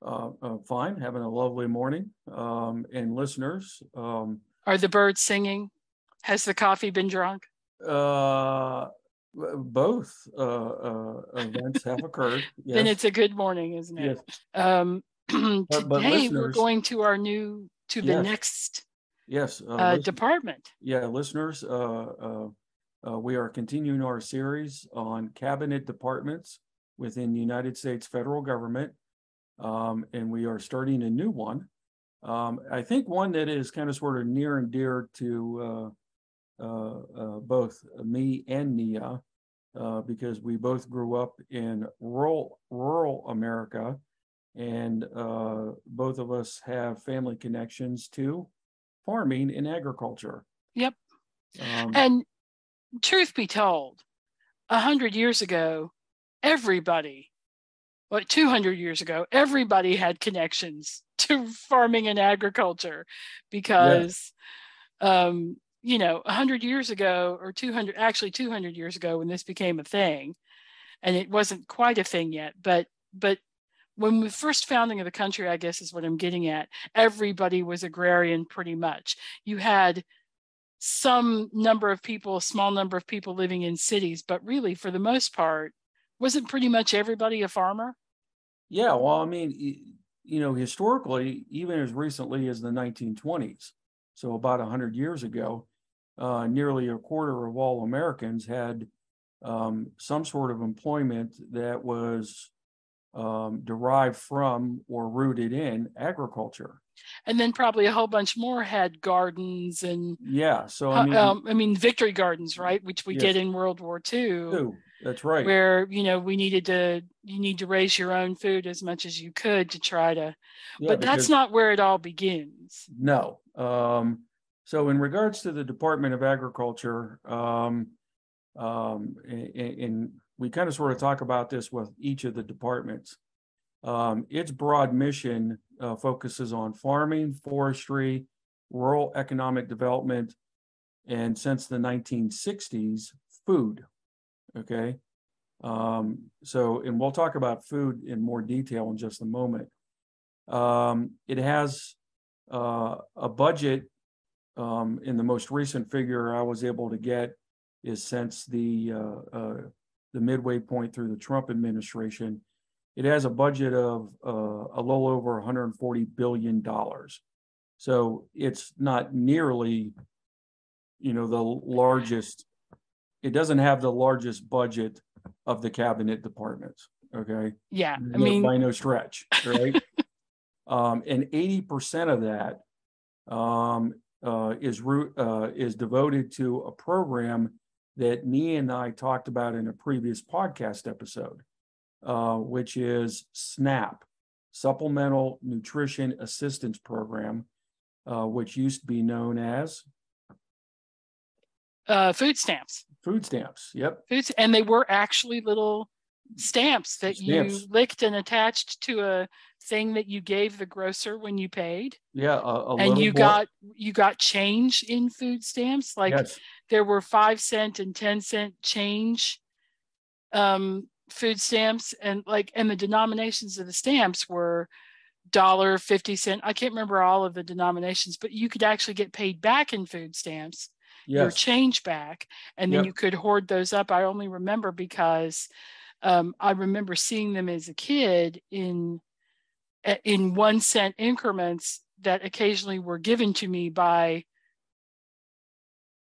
Uh, uh, fine, having a lovely morning. Um, and listeners, um, Are the birds singing? Has the coffee been drunk? uh, both uh, uh, events have occurred. Then it's a good morning, isn't yes, it? Um, But- but we're going to our new to the Yes. next yes. uh, uh, listen- department. Yeah, listeners, uh, uh, uh, we are continuing our series on cabinet departments within the United States federal government. Um, and we are starting a new one. Um, I think one that is kind of sort of near and dear to, uh, uh, uh, both me and Nia, uh, because we both grew up in rural, rural America. And, uh, both of us have family connections to farming and agriculture. Yep. Um, And truth be told, a hundred years ago, everybody, what, 200 years ago, everybody had connections to farming and agriculture because, um, you know, 100 years ago or 200, actually 200 years ago when this became a thing, and it wasn't quite a thing yet, but, but when the first founding of the country, I guess is what I'm getting at, everybody was agrarian pretty much. You had some number of people, a small number of people living in cities, but really for the most part, wasn't pretty much everybody a farmer? Yeah, well, I mean, you know, historically, even as recently as the nineteen twenties, so about hundred years ago, uh, nearly a quarter of all Americans had um, some sort of employment that was um, derived from or rooted in agriculture. And then probably a whole bunch more had gardens and Yeah, so I mean, um, I mean victory gardens, right? Which we Yes. did in World War II, too, that's right. where you know we needed to you need to raise your own food as much as you could to try to. Yeah, but that's not where it all begins. No. Um, so in regards to the Department of Agriculture, um, um, and we kind of sort of talk about this with each of the departments. Um, its broad mission uh, focuses on farming, forestry, rural economic development, and since the nineteen sixties, food. Okay. Um, so, and we'll talk about food in more detail in just a moment. Um, it has uh, a budget um, in the most recent figure I was able to get is since the uh, uh, the midway point through the Trump administration, it has a budget of uh, a little over 140 billion dollars. So it's not nearly, you know, the largest. It doesn't have the largest budget of the cabinet departments. Okay. Yeah, I mean, by no stretch, right? um, and eighty percent of that um, uh, is root uh, is devoted to a program that me and I talked about in a previous podcast episode, uh, which is SNAP, Supplemental Nutrition Assistance Program, uh, which used to be known as uh, food stamps. Food stamps. Yep. foods and they were actually little stamps that you licked and attached to a thing that you gave the grocer when you paid Yeah. A, a and you boy- got you got change in food stamps like yes. there were five cent and ten cent change um food stamps and like and the denominations of the stamps were dollar 50 cent i can't remember all of the denominations but you could actually get paid back in food stamps your change back and then Yep. you could hoard those up i only remember because um, i remember seeing them as a kid in in one cent increments that occasionally were given to me by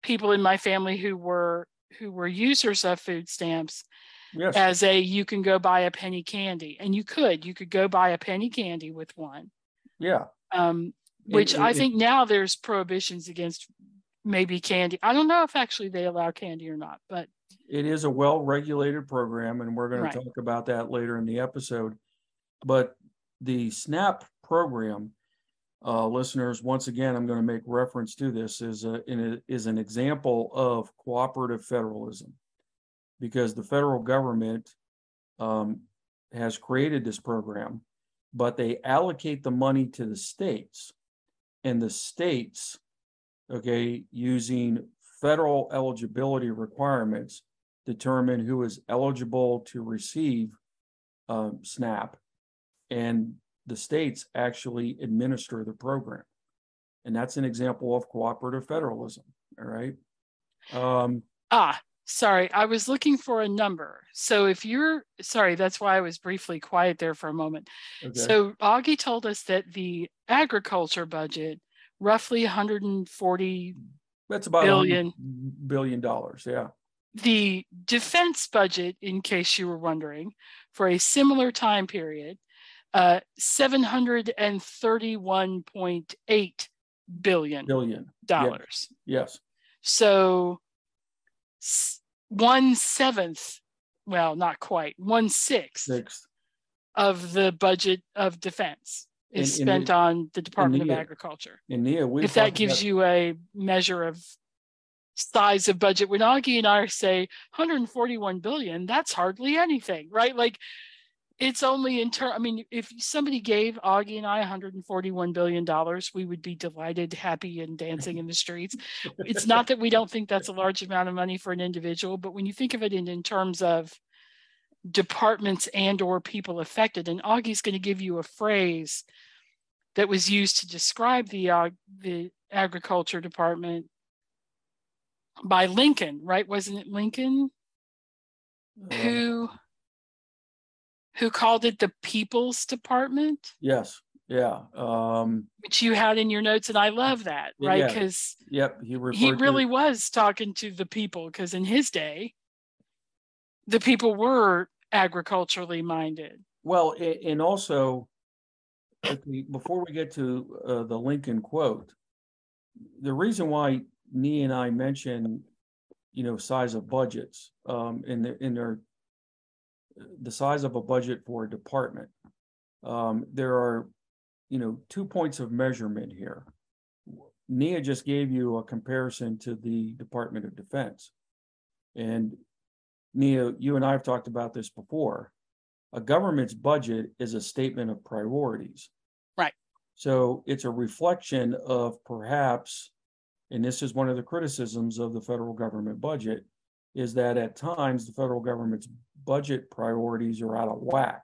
people in my family who were who were users of food stamps Yes. as a you can go buy a penny candy and you could you could go buy a penny candy with one yeah. um, which and- I and- think now there's prohibitions against maybe candy. I don't know if actually they allow candy or not, but It is a well-regulated program, and we're going Right. to talk about that later in the episode. But the SNAP program uh, listeners, once again, I'm going to make reference to this is a, in a, is an example of cooperative federalism, because the federal government um, has created this program, but they allocate the money to the states, and the states, okay, using federal eligibility requirements, determine who is eligible to receive um, SNAP, and the states actually administer the program. And that's an example of cooperative federalism. All right. Um, ah, sorry, I was looking for a number. So if you're sorry, that's why I was briefly quiet there for a moment. Okay. So Augie told us that the agriculture budget, roughly 140 that's about billion billion dollars. Yeah. The defense budget, in case you were wondering, for a similar time period uh, 731.8 billion billion dollars. Yes. yes. So one seventh, well, not quite, one sixth, sixth. of the budget of defense is in, spent in, on the Department of Agriculture. In NEA, if that gives about... you a measure of size of budget, when Augie and I say 141 billion, that's hardly anything, right? Like it's only in turn. I mean, if somebody gave Augie and I 141 billion dollars, we would be delighted, happy, and dancing in the streets. it's not that we don't think that's a large amount of money for an individual, but when you think of it in, in terms of departments and or people affected, and Augie's going to give you a phrase that was used to describe the uh, the agriculture department by Lincoln, right? Wasn't it Lincoln who? who called it the People's Department. Yes. Yeah. Um, which you had in your notes, and I love that, right? Because yeah. yep, he he really was talking to the people because in his day, the people were agriculturally minded. Well, and also, before we get to uh, the Lincoln quote, the reason why Nia and I mention, you know, size of budgets um, in the, in their the size of a budget for a department. Um, there are, you know, two points of measurement here. Nia just gave you a comparison to the Department of Defense. And Nia, you and I have talked about this before. A government's budget is a statement of priorities. Right. So it's a reflection of perhaps, and this is one of the criticisms of the federal government budget, is that at times the federal government's budget priorities are out of whack.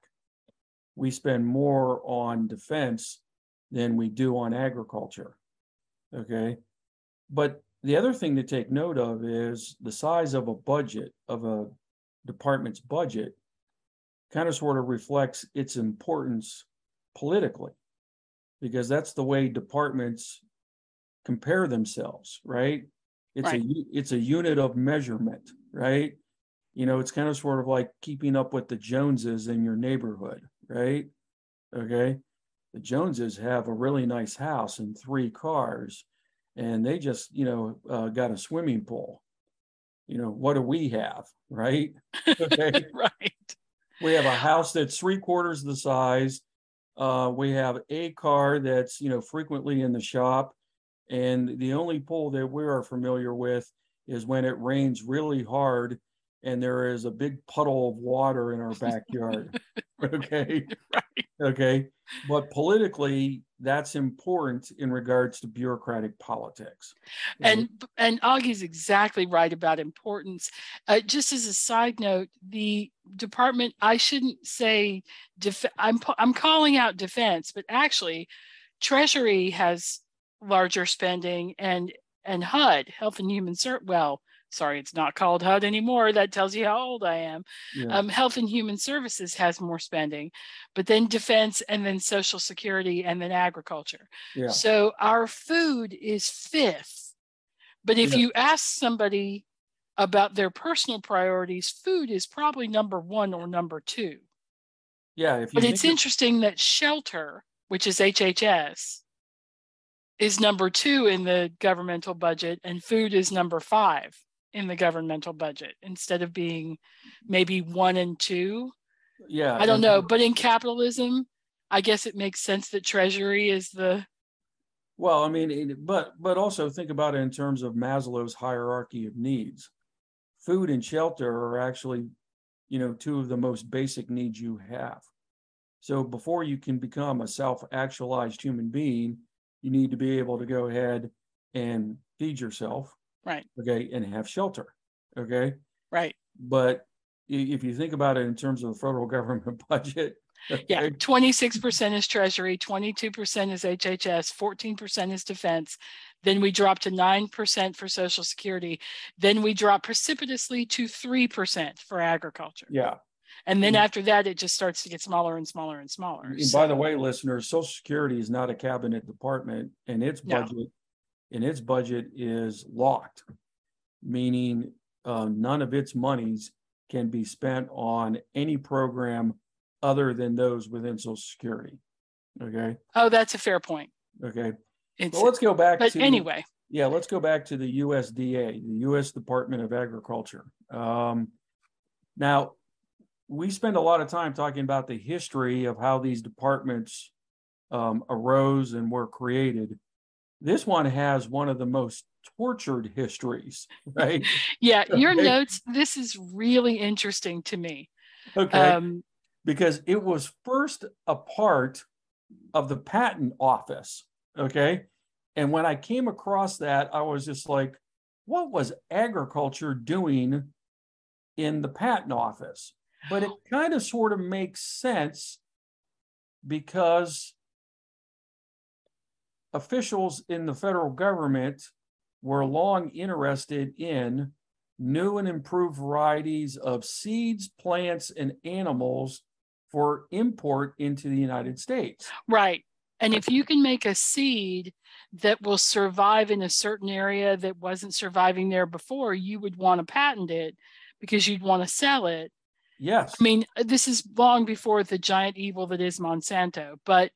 We spend more on defense than we do on agriculture. Okay. But the other thing to take note of is the size of a budget, of a department's budget, kind of sort of reflects its importance politically, because that's the way departments compare themselves, right? It's right. a it's a unit of measurement, right? You know, it's kind of sort of like keeping up with the Joneses in your neighborhood, right? Okay. The Joneses have a really nice house and three cars, and they just, you know, uh, got a swimming pool. You know, what do we have, right? Okay. right. We have a house that's three quarters the size. Uh, we have a car that's, you know, frequently in the shop and the only pool that we are familiar with is when it rains really hard and there is a big puddle of water in our backyard. okay. Right. Okay. But politically, that's important in regards to bureaucratic politics. And and Augie's exactly right about importance. Uh, just as a side note, the department I shouldn't say def- I'm I'm calling out defense, but actually, Treasury has larger spending and and HUD, Health and Human Ser- well, sorry, it's not called HUD anymore. That tells you how old I am. Yeah. Um, Health and Human Services has more spending, but then defense and then Social Security and then agriculture. Yeah. So our food is fifth. But if yeah. you ask somebody about their personal priorities, food is probably number one or number two. Yeah. but it's interesting that shelter, which is HHS, is number two in the governmental budget and food is number five in the governmental budget instead of being maybe one and two yeah i don't know but in capitalism i guess it makes sense that treasury is the Well, I mean, but but also think about it in terms of Maslow's hierarchy of needs. Food and shelter are actually, you know, two of the most basic needs you have. So before you can become a self-actualized human being, you need to be able to go ahead and feed yourself, Right, okay, and have shelter, okay? right. But if you think about it in terms of the federal government budget, Yeah, twenty-six percent is Treasury, twenty-two percent is HHS, fourteen percent is Defense. Then we drop to nine percent for Social Security. Then we drop precipitously to three percent for agriculture. yeah. And then Mm. after that, it just starts to get smaller and smaller and smaller. And by the way, listeners, Social Security is not a cabinet department and its budget, and its budget is locked. Meaning, uh, none of its monies can be spent on any program other than those within Social Security. Okay, Oh, that's a fair point. okay. It's, So let's go back but to. anyway, Yeah, let's go back to the USDA, the US Department of Agriculture. Um, now, we spend a lot of time talking about the history of how these departments um, arose and were created. This one has one of the most tortured histories, right? yeah, your Okay. notes, this is really interesting to me. Okay, Um, because it was first a part of the patent office. Okay. And when I came across that, I was just like, what was agriculture doing in the patent office? But it kind of sort of makes sense because officials in the federal government were long interested in new and improved varieties of seeds, plants, and animals for import into the United States. Right. And if you can make a seed that will survive in a certain area that wasn't surviving there before, you would want to patent it because you'd want to sell it. Yes. I mean, this is long before the giant evil that is Monsanto, but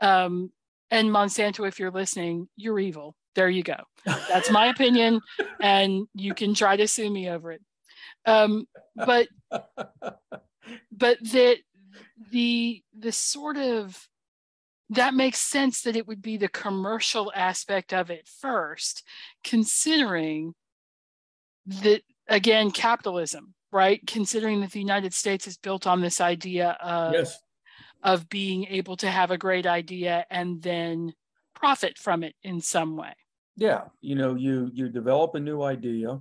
um and Monsanto if you're listening, you're evil. There you go. That's my opinion and you can try to sue me over it. Um but but that the the sort of that makes sense that it would be the commercial aspect of it first considering that again capitalism right considering that the united states is built on this idea of yes. Of being able to have a great idea and then profit from it in some way Yeah. You know, you you develop a new idea,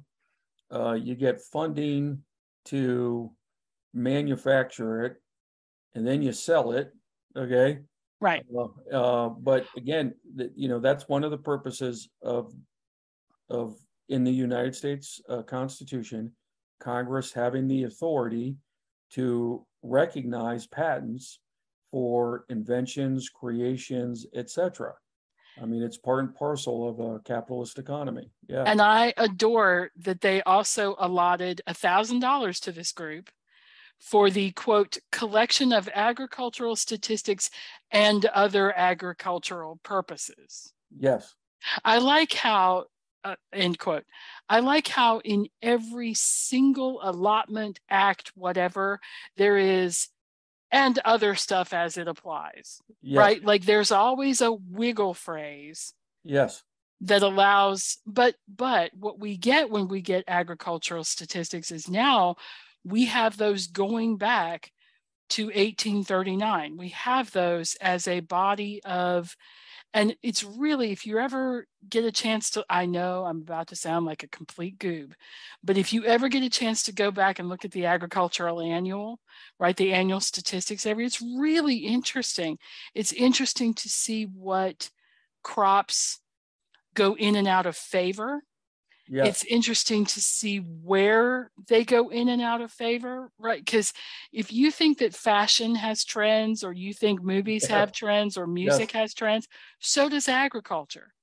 uh, you get funding to manufacture it, and then you sell it. Okay. right Uh, uh, but again, you know, that's one of the purposes of, of, in the United States uh, Constitution, Congress having the authority to recognize patents for inventions, creations, et cetera. I mean, it's part and parcel of a capitalist economy. Yeah, and i adore that they also allotted a thousand dollars to this group for the quote collection of agricultural statistics and other agricultural purposes yes, I like how, uh, end quote, I like how in every single allotment, act, whatever, there is, and other stuff as it applies, yes, right? Like there's always a wiggle phrase yes, that allows, but, but what we get when we get agricultural statistics is now we have those going back to 1839. We have those as a body of and it's really if you ever get a chance to i know i'm about to sound like a complete goob but if you ever get a chance to go back and look at the agricultural annual right the annual statistics every it's really interesting. It's interesting to see what crops go in and out of favor yes, it's interesting to see where they go in and out of favor, right? Because if you think that fashion has trends, or you think movies Yeah. have trends, or music has trends, so does agriculture.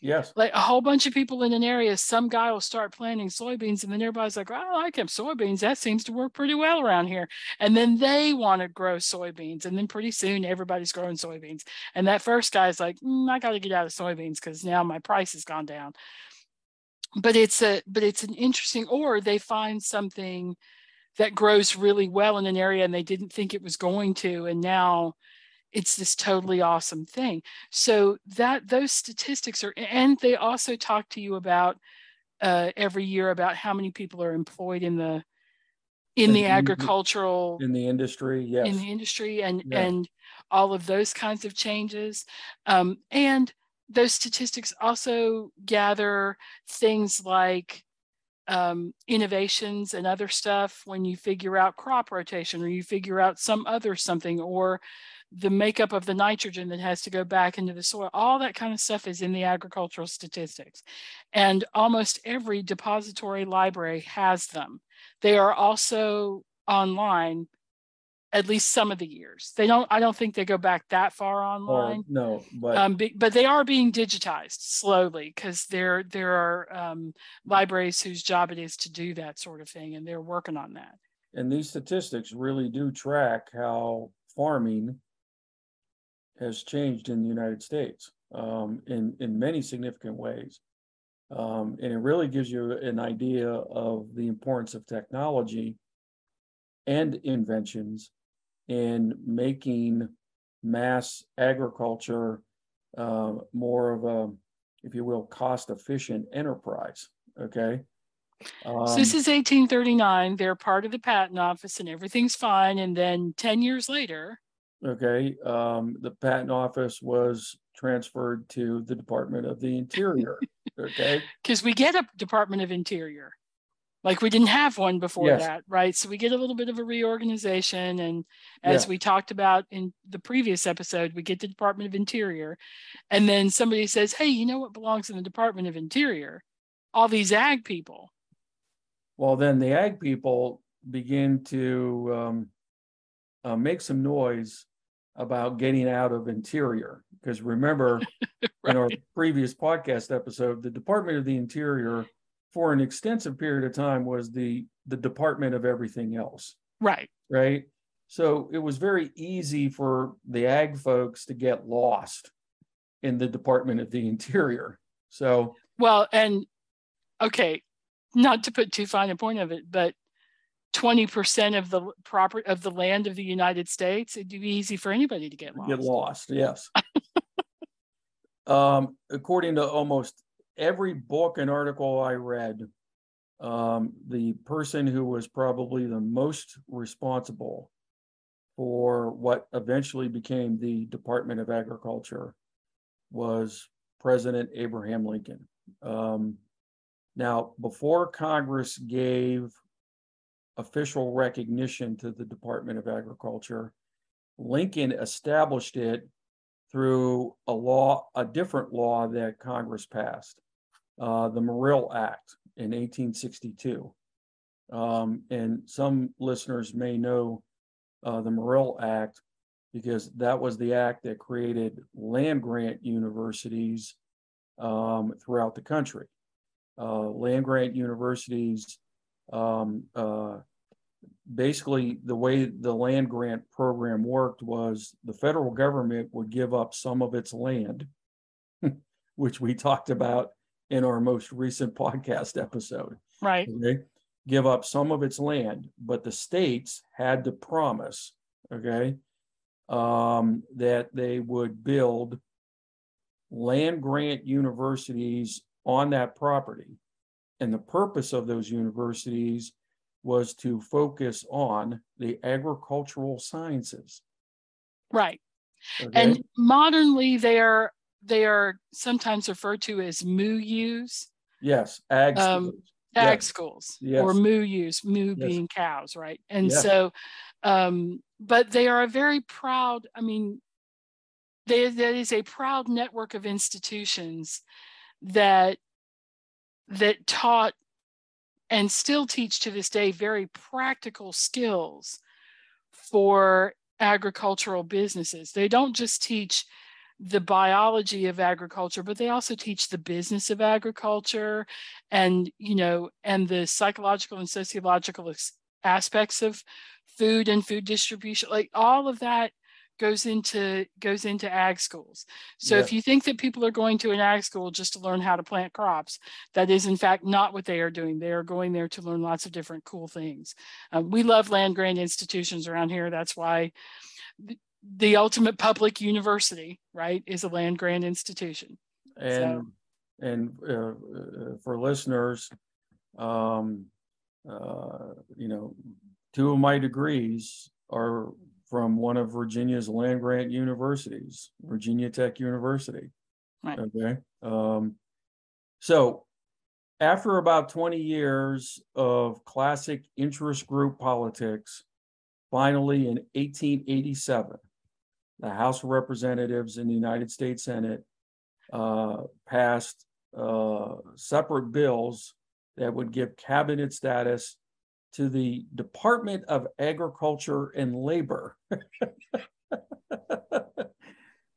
yes, Like a whole bunch of people in an area, some guy will start planting soybeans, and then everybody's like, oh, I like him soybeans. That seems to work pretty well around here. And then they want to grow soybeans. And then pretty soon everybody's growing soybeans. And that first guy's like, "Mm, I got to get out of soybeans because now my price has gone down but it's a but it's an interesting or they find something that grows really well in an area and they didn't think it was going to and now it's this totally awesome thing. So that those statistics are and they also talk to you about uh, every year about how many people are employed in the in, the agricultural in the industry yes. In the industry and yeah. and all of those kinds of changes. Um, and those statistics also gather things like um, innovations and other stuff when you figure out crop rotation or you figure out some other something or the makeup of the nitrogen that has to go back into the soil. All that kind of stuff is in the agricultural statistics. And almost every depository library has them. They are also online at least some of the years. They don't. I don't think they go back that far online. Oh, no, but um, be, but they are being digitized slowly because there there are um, libraries whose job it is to do that sort of thing, and they're working on that. And these statistics really do track how farming has changed in the United States um, in in many significant ways, um, and it really gives you an idea of the importance of technology and inventions in making mass agriculture uh, more of a, if you will, cost efficient enterprise. Okay. Um, so this is 1839. They're part of the patent office and everything's fine. And then 10 years later. Okay. Um, the patent office was transferred to the Department of the Interior. okay. Because we get a Department of Interior like we didn't have one before yes. that right so we get a little bit of a reorganization and as yeah. we talked about in the previous episode we get the department of interior and then somebody says hey you know what belongs in the department of interior all these ag people well then the ag people begin to um, uh, make some noise about getting out of interior because remember right. in our previous podcast episode the department of the interior for an extensive period of time was the the department of everything else. Right. Right. So it was very easy for the ag folks to get lost in the Department of the Interior. So well, and okay, not to put too fine a point of it, but 20% of the proper of the land of the United States, it'd be easy for anybody to get lost. Get lost, yes. um, according to almost every book and article I read, um, the person who was probably the most responsible for what eventually became the Department of Agriculture was President Abraham Lincoln. Um, now, before Congress gave official recognition to the Department of Agriculture, Lincoln established it through a law, a different law that Congress passed uh, the Morrill Act in 1862. Um, and some listeners may know uh, the Morrill Act because that was the act that created land grant universities um, throughout the country. Uh, land grant universities, um, uh, basically, the way the land grant program worked was the federal government would give up some of its land, which we talked about in our most recent podcast episode. Right. Okay. Give up some of its land, but the states had to promise, okay, um, that they would build land grant universities on that property. And the purpose of those universities was to focus on the agricultural sciences. Right. Okay? And modernly, they are they are sometimes referred to as MUUs. Yes, ag um, schools. Ag yes. schools yes. or MUUs, moo yes. being cows, right? And so, um, but they are a very proud, I mean, they, that is a proud network of institutions that that taught and still teach to this day very practical skills for agricultural businesses. They don't just teach the biology of agriculture but they also teach the business of agriculture and you know and the psychological and sociological aspects of food and food distribution like all of that goes into goes into ag schools. So yeah. if you think that people are going to an ag school just to learn how to plant crops that is in fact not what they are doing. They are going there to learn lots of different cool things. Um, we love land grant institutions around here. That's why the ultimate public university, right, is a land grant institution. And and uh, uh, for listeners, um, uh, you know, two of my degrees are from one of Virginia's land grant universities, Virginia Tech University. Right. Okay. Um, so after about 20 years of classic interest group politics, finally in 1887, the House of Representatives in the United States Senate uh, passed uh, separate bills that would give cabinet status to the Department of Agriculture and Labor.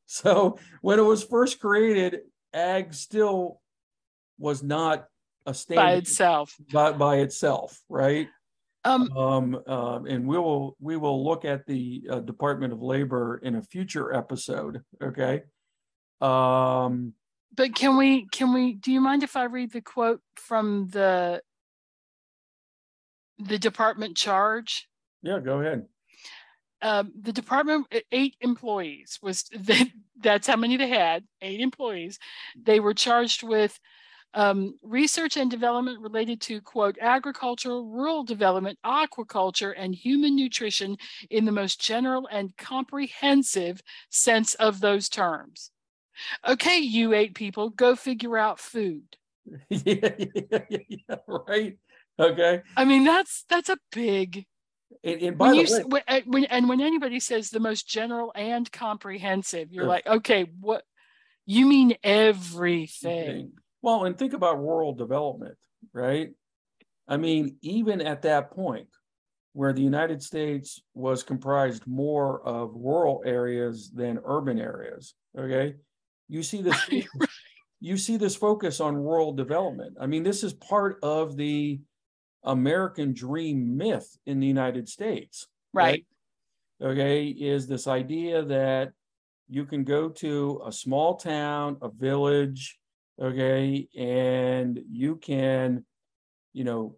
so when it was first created, ag still was not a standard by itself. by, by itself, right? Um, Um, um, and we will we will look at the uh, Department of Labor in a future episode. Okay. Um, but can we can we do you mind if I read the quote from the the department charge? yeah, go ahead. Um, the department eight employees was that that's how many they had eight employees they were charged with um, research and development related to quote agriculture rural development aquaculture and human nutrition in the most general and comprehensive sense of those terms okay you eight people go figure out food yeah, yeah, yeah, yeah, right. Okay. i mean that's that's a big And, and by when the you way, when, uh, when and when anybody says the most general and comprehensive you're Sure. like okay what you mean everything thing. Well, and think about rural development, right? I mean, even at that point, where the United States was comprised more of rural areas than urban areas, okay? You see this you see this focus on rural development. I mean, this is part of the American dream myth in the United States right okay, is this idea that you can go to a small town, a village, okay, and you can, you know,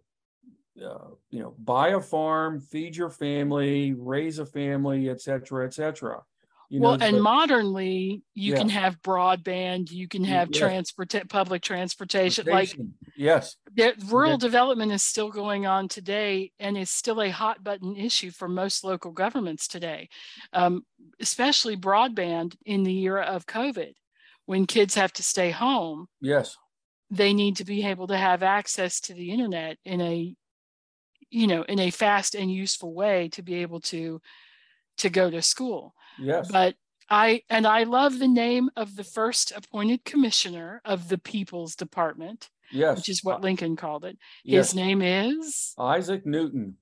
uh, you know, buy a farm, feed your family, raise a family, et cetera, et cetera. You well know, and but- modernly you can have broadband you can have transport public transportation like yes, there, rural development is still going on today and is still a hot button issue for most local governments today um, especially broadband in the era of covid when kids have to stay home yes, they need to be able to have access to the internet in a you know in a fast and useful way to be able to to go to school yes, but i and i love the name of the first appointed commissioner of the people's department yes. which is what lincoln called it yes. his name is Isaac Newton.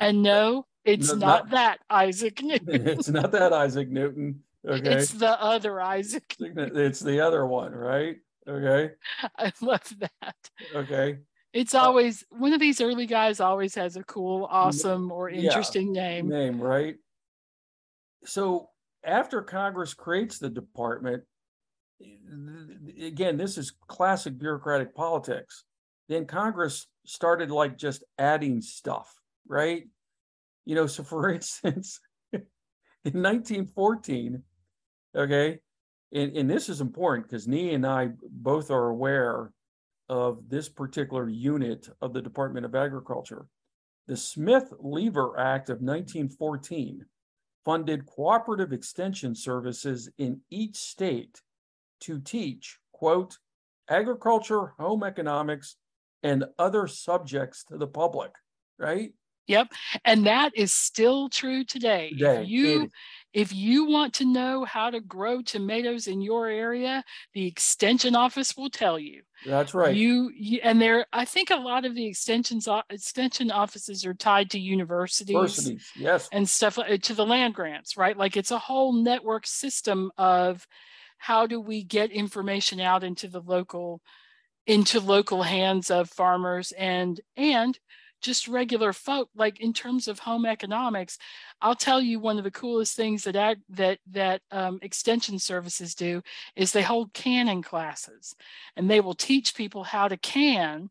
and no it's No, not, not- that isaac newton it's not that Isaac Newton. Okay. it's the other isaac It's the other one, right? Okay. i love that Okay. it's Uh, always one of these early guys always has a cool awesome or yeah. interesting name name, right? So after Congress creates the department, again, this is classic bureaucratic politics. Then Congress started like just adding stuff, right? You know, so for instance, in 1914, okay, and, and this is important because Nia and I both are aware of this particular unit of the Department of Agriculture. The Smith Lever Act of 1914 funded cooperative extension services in each state to teach, quote, agriculture, home economics, and other subjects to the public, right? Yep. And that is still true today. Today, If you if you want to know how to grow tomatoes in your area, the extension office will tell you. That's right. You, you and there I think a lot of the extensions extension offices are tied to universities Universities, yes, and stuff uh, to the land grants, right? Like it's a whole network system of how do we get information out into the local into local hands of farmers and and just regular folk like in terms of home economics i'll tell you one of the coolest things that that that um, extension services do is they hold canning classes and they will teach people how to can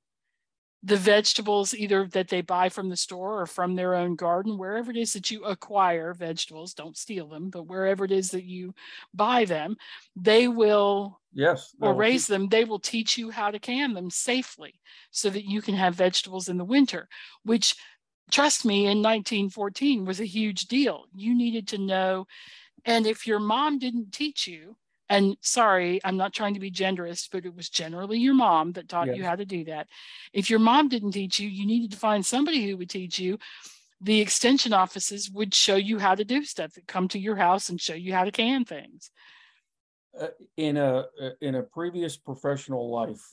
the vegetables either that they buy from the store or from their own garden, wherever it is that you acquire vegetables, don't steal them, but wherever it is that you buy them, they will Yes. or raise them, they will teach you how to can them safely so that you can have vegetables in the winter, which trust me, in 1914 was a huge deal. You needed to know. And if your mom didn't teach you, and sorry, I'm not trying to be genderist, but it was generally your mom that taught you how to do that. If your mom didn't teach you, you needed to find somebody who would teach you. The extension offices would show you how to do stuff that come to your house and show you how to can things. uh, in a uh, in a previous professional life,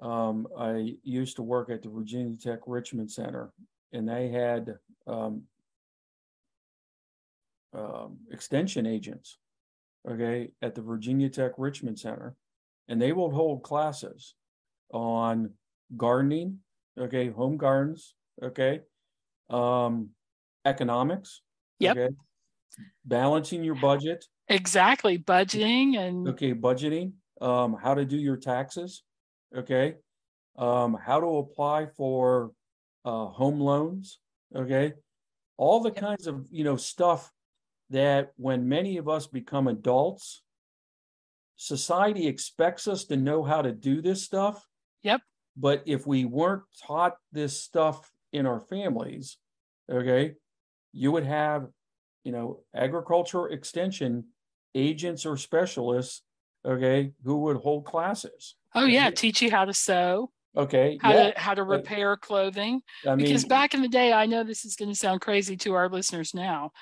um, I used to work at the Virginia Tech Richmond Center, and they had um, um, extension agents, okay, at the Virginia Tech Richmond Center, and they will hold classes on gardening, okay, home gardens, okay, um, economics, Yep. okay, balancing your budget, Exactly, budgeting and Okay, budgeting, um, how to do your taxes, okay? Um, how to apply for, uh, home loans, okay? All the Yep. kinds of, you know, stuff that when many of us become adults, society expects us to know how to do this stuff. Yep. But if we weren't taught this stuff in our families, okay, you would have, you know, agriculture extension agents or specialists, okay, who would hold classes. oh yeah, teach you how to sew, Okay, how yeah, to how to repair clothing. I mean, Because back in the day, I know this is going to sound crazy to our listeners now,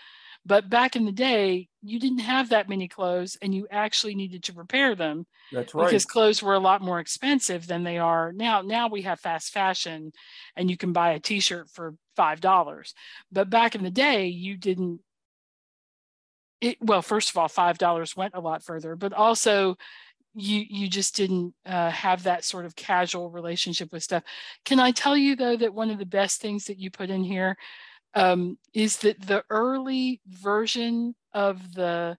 but back in the day, you didn't have that many clothes and you actually needed to repair them that's right. because clothes were a lot more expensive than they are now. Now we have fast fashion and you can buy a t-shirt for five dollars. But back in the day, you didn't it well, first of all, five dollars went a lot further, but also you you just didn't uh, have that sort of casual relationship with stuff. Can I tell you though that one of the best things that you put in here um, is that the early version of the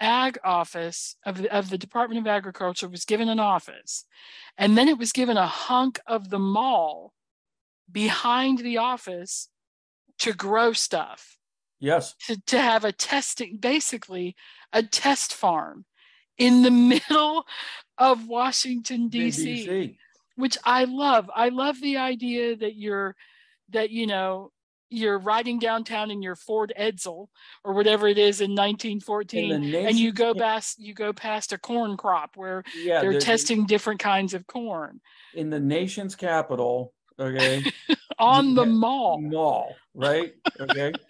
ag office of the, of the Department of Agriculture was given an office, and then it was given a hunk of the mall behind the office to grow stuff Yes, to, to have a testing basically a test farm in the middle of Washington DC DC. which I love. I love the idea that you're that you know you're riding downtown in your Ford Edsel or whatever it is in In the 1914 and you go past you go past a corn crop where Yeah, they're testing different kinds of corn in the nation's capital, okay, on the mall. mall, right? Okay.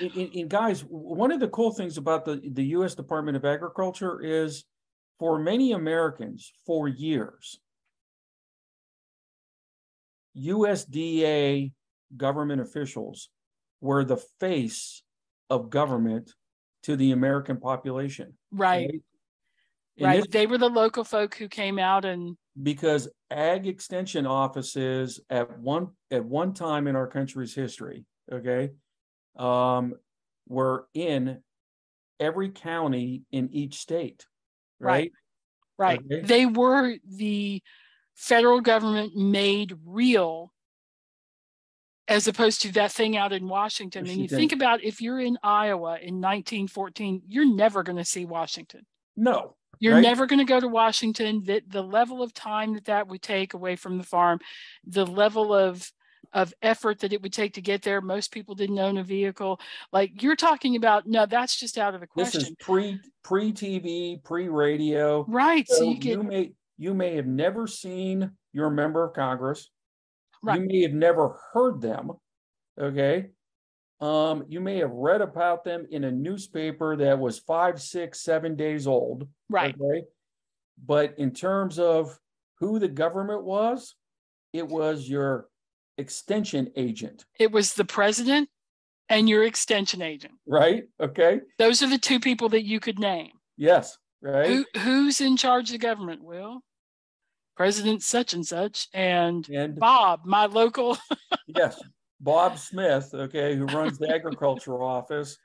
And guys, one of the cool things about the, the US Department of Agriculture is for many Americans for years, USDA government officials were the face of government to the American population. Right. And Right. this- They were the local folk who came out and because ag extension offices at one at one time in our country's history okay um were in every county in each state right, right. Okay. They were the federal government made real as opposed to that thing out in Washington. And you think about if you're in Iowa in 1914, you're never going to see Washington. no You're Right. never going to go to Washington. That the level of time that that would take away from the farm, the level of of effort that it would take to get there. Most people didn't own a vehicle. Like you're talking about, no, that's just out of the question. this is pre pre tv pre radio right. So so you get you may you may have never seen your member of congress Right. you may have never heard them okay um you may have read about them in a newspaper that was five six seven days old right. Okay. But in terms of who the government was, it was your extension agent, It was the president and your extension agent. right? Okay. Those are the two people that you could name. Yes. Right. Who who's in charge of the government? Will President such and such and and Bob, my local. yes, Bob Smith, okay, who runs the agriculture office.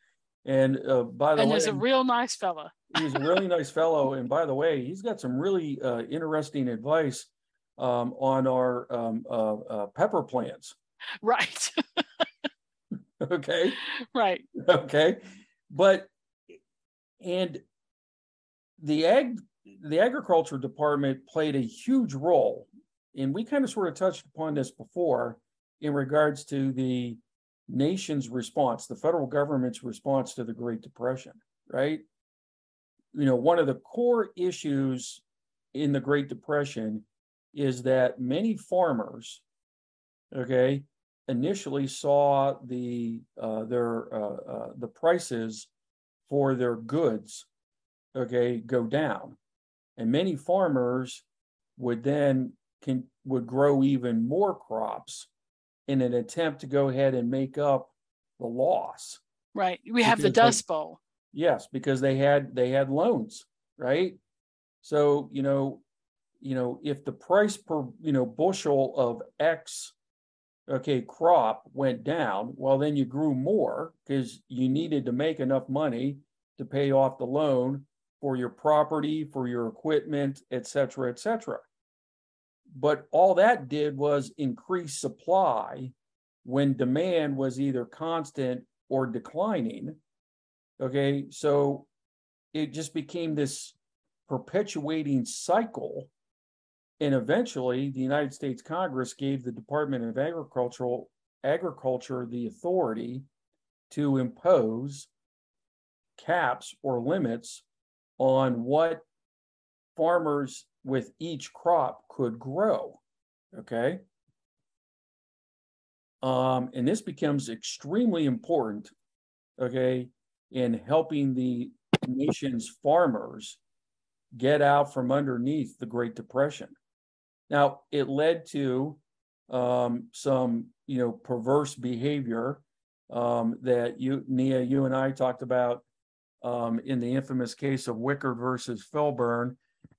And uh, by the and way, he's a real nice fella. he's a really nice fellow. And by the way, he's got some really uh, interesting advice um, on our um, uh, uh, pepper plants. Right. okay. Right. Okay. But and the ag the agriculture department played a huge role, and we kind of sort of touched upon this before in regards to the nation's response, the federal government's response to the Great Depression, right? You know, one of the core issues in the Great Depression is that many farmers, okay, initially saw the uh, their uh, uh, the prices for their goods, okay, go down, and many farmers would then can would grow even more crops in an attempt to go ahead and make up the loss. Right. We have the Dust Bowl. Yes, because they had they had loans, right? So, you know, you know, if the price per, you know, bushel of X okay, crop went down, well then you grew more because you needed to make enough money to pay off the loan for your property, for your equipment, et cetera, et cetera. But all that did was increase supply when demand was either constant or declining. Okay, so it just became this perpetuating cycle. And eventually, the United States Congress gave the Department of Agricultural Agriculture the authority to impose caps or limits on what farmers with each crop could grow. Okay. Um, and this becomes extremely important, okay, in helping the nation's farmers get out from underneath the Great Depression. Now, it led to um, some, you know, perverse behavior um, that you, Nia, you and I talked about um, in the infamous case of Wickard versus Filburn,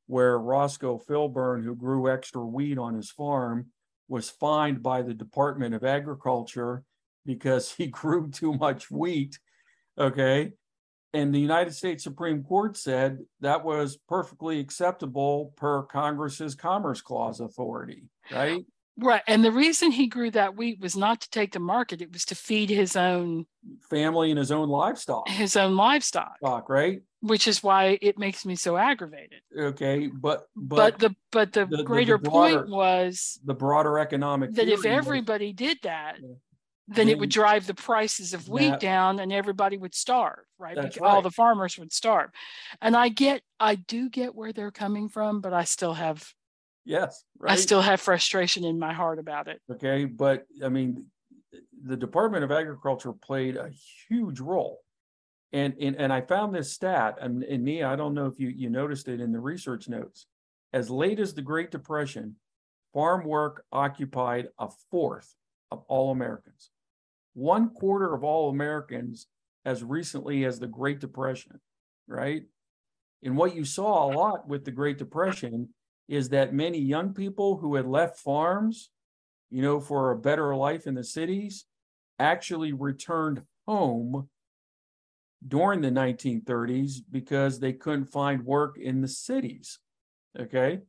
where Roscoe Filburn, who grew extra wheat on his farm, was fined by the Department of Agriculture because he grew too much wheat. Okay. And the United States Supreme Court said that was perfectly acceptable per Congress's Commerce Clause authority, right? Right. And the reason he grew that wheat was not to take to market, it was to feed his own Family and his own livestock, his own livestock, stock, right? which is why it makes me so aggravated. Okay, but but, But, the but the, the- the greater broader- point was the broader economic that if theory was- everybody did that, Yeah. then it would drive the prices of wheat That- down and everybody would starve, right? Because all right. the farmers would starve. And I get, I do get where they're coming from, but I still have, yes, Right? I still have frustration in my heart about it. Okay, but I mean, the Department of Agriculture played a huge role. And, and, and I found this stat, and, and Nia, I don't know if you, you noticed it in the research notes. As late as the Great Depression, farm work occupied a fourth of all Americans. One quarter of all Americans as recently as the Great Depression, right? And what you saw a lot with the Great Depression is that many young people who had left farms you know, for a better life in the cities, actually returned home during the 1930s because they couldn't find work in the cities. Okay.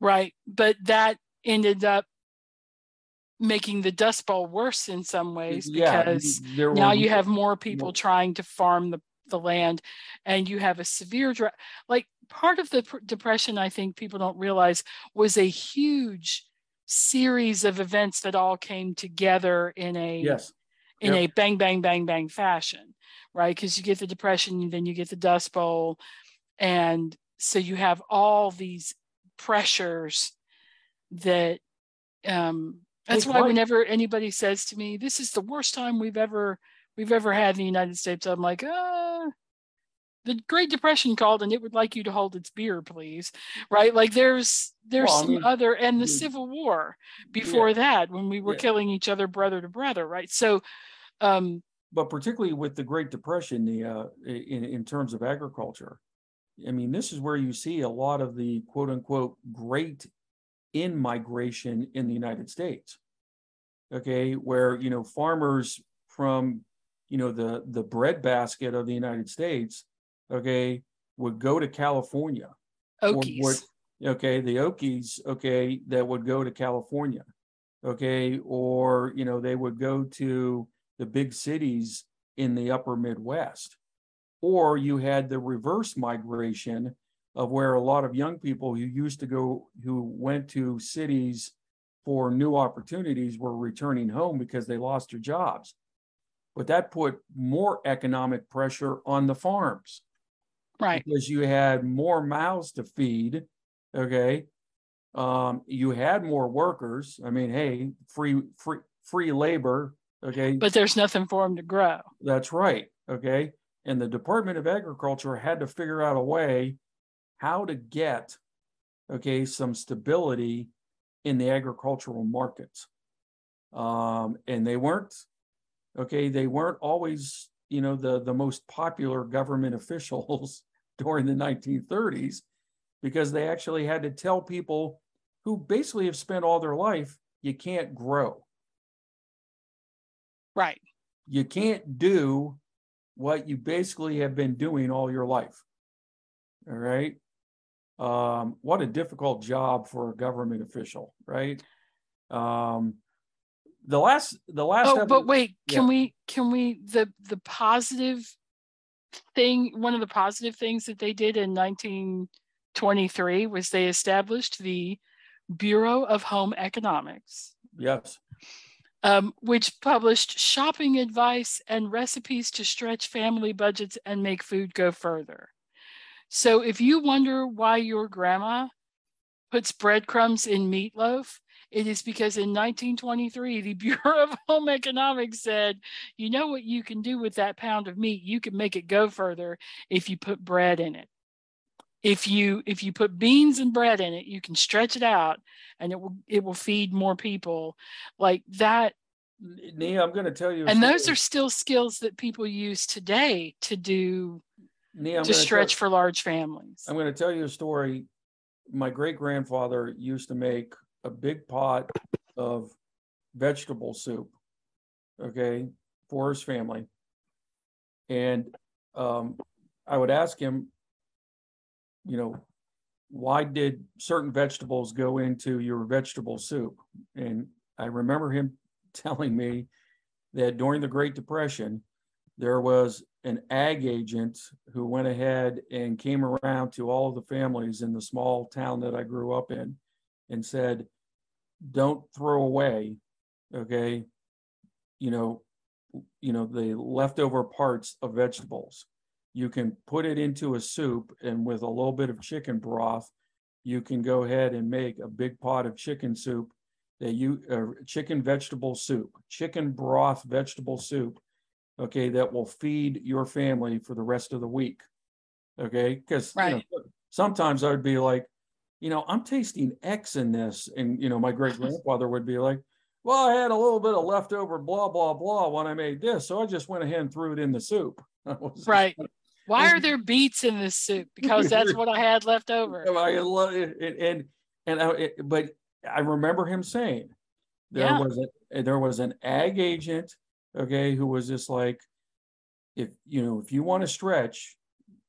Right. But that ended up making the Dust Bowl worse in some ways Yeah, because there now you have more people trying to farm the, the land and you have a severe drought. Like part of the pr- depression, I think people don't realize was a huge series of events that all came together in a Yes. in Yep. a bang bang bang bang fashion right because you get the depression then you get the dust bowl and so you have all these pressures that um that's why whenever anybody says to me this is the worst time we've ever we've ever had in the united states i'm like uh the great depression called and it would like you to hold its beer please right? Like there's there's Well, I some mean, other and the you- civil war before that when we were Yeah. killing each other brother to brother right? So um But particularly with the Great Depression, the uh, in in terms of agriculture, I mean, this is where you see a lot of the quote unquote great in migration in the United States. Okay, where you know farmers from you know the the breadbasket of the United States, okay, would go to California okies would okay, the Okies, okay, that would go to California, okay, or, you know, they would go to the big cities in the upper Midwest. Or you had the reverse migration of where a lot of young people who used to go, who went to cities for new opportunities were returning home because they lost their jobs. But that put more economic pressure on the farms. Right. Because you had more mouths to feed. Okay. Um, you had more workers. I mean, hey, free, free, free labor. Okay. But there's nothing for them to grow. That's right. Okay. And the Department of Agriculture had to figure out a way how to get, okay, some stability in the agricultural markets. Um, and they weren't, okay, they weren't always, you know, the, the most popular government officials during the 1930s because they actually had to tell people who basically have spent all their life, you can't grow. Right. You can't do what you basically have been doing all your life. All right. Um, what a difficult job for a government official, right? Um, the last, the last. Oh, epi- but wait, can yeah. we, can we, the, the positive thing, one of the positive things that they did in nineteen twenty-three was they established the Bureau of Home Economics. Yes. um, which published shopping advice and recipes to stretch family budgets and make food go further. So if you wonder why your grandma puts breadcrumbs in meatloaf, it is because in 1923, the Bureau of Home Economics said, you know what you can do with that pound of meat? You can make it go further if you put bread in it. If you if you put beans and bread in it, you can stretch it out and it will it will feed more people. Like that Nia, I'm going to tell you. and those are still skills that people use today to do Nia, to stretch Tell, for large families. I'm going to tell you a story. My great grandfather used to make a big pot of vegetable soup, okay, for his family. And um, I would ask him, you know, why did certain vegetables go into your vegetable soup? And I remember him telling me that during the Great Depression, there was an ag agent who went ahead and came around to all of the families in the small town that I grew up in and said, don't throw away, okay, you know, you know, the leftover parts of vegetables. You can put it into a soup and with a little bit of chicken broth, you can go ahead and make a big pot of chicken soup that you, uh, chicken vegetable soup, chicken broth vegetable soup, okay, that will feed your family for the rest of the week. Okay, because you know, sometimes I would be like, you know, I'm tasting X in this, and you know, my great grandfather would be like, well, I had a little bit of leftover blah blah blah when I made this, so I just went ahead and threw it in the soup. I was just Right. Why are there beets in this soup? Because that's what I had left over. I love it, and and, and I, it, but I remember him saying there Yeah. was a there was an ag agent, okay, who was just like, if you know, if you want to stretch,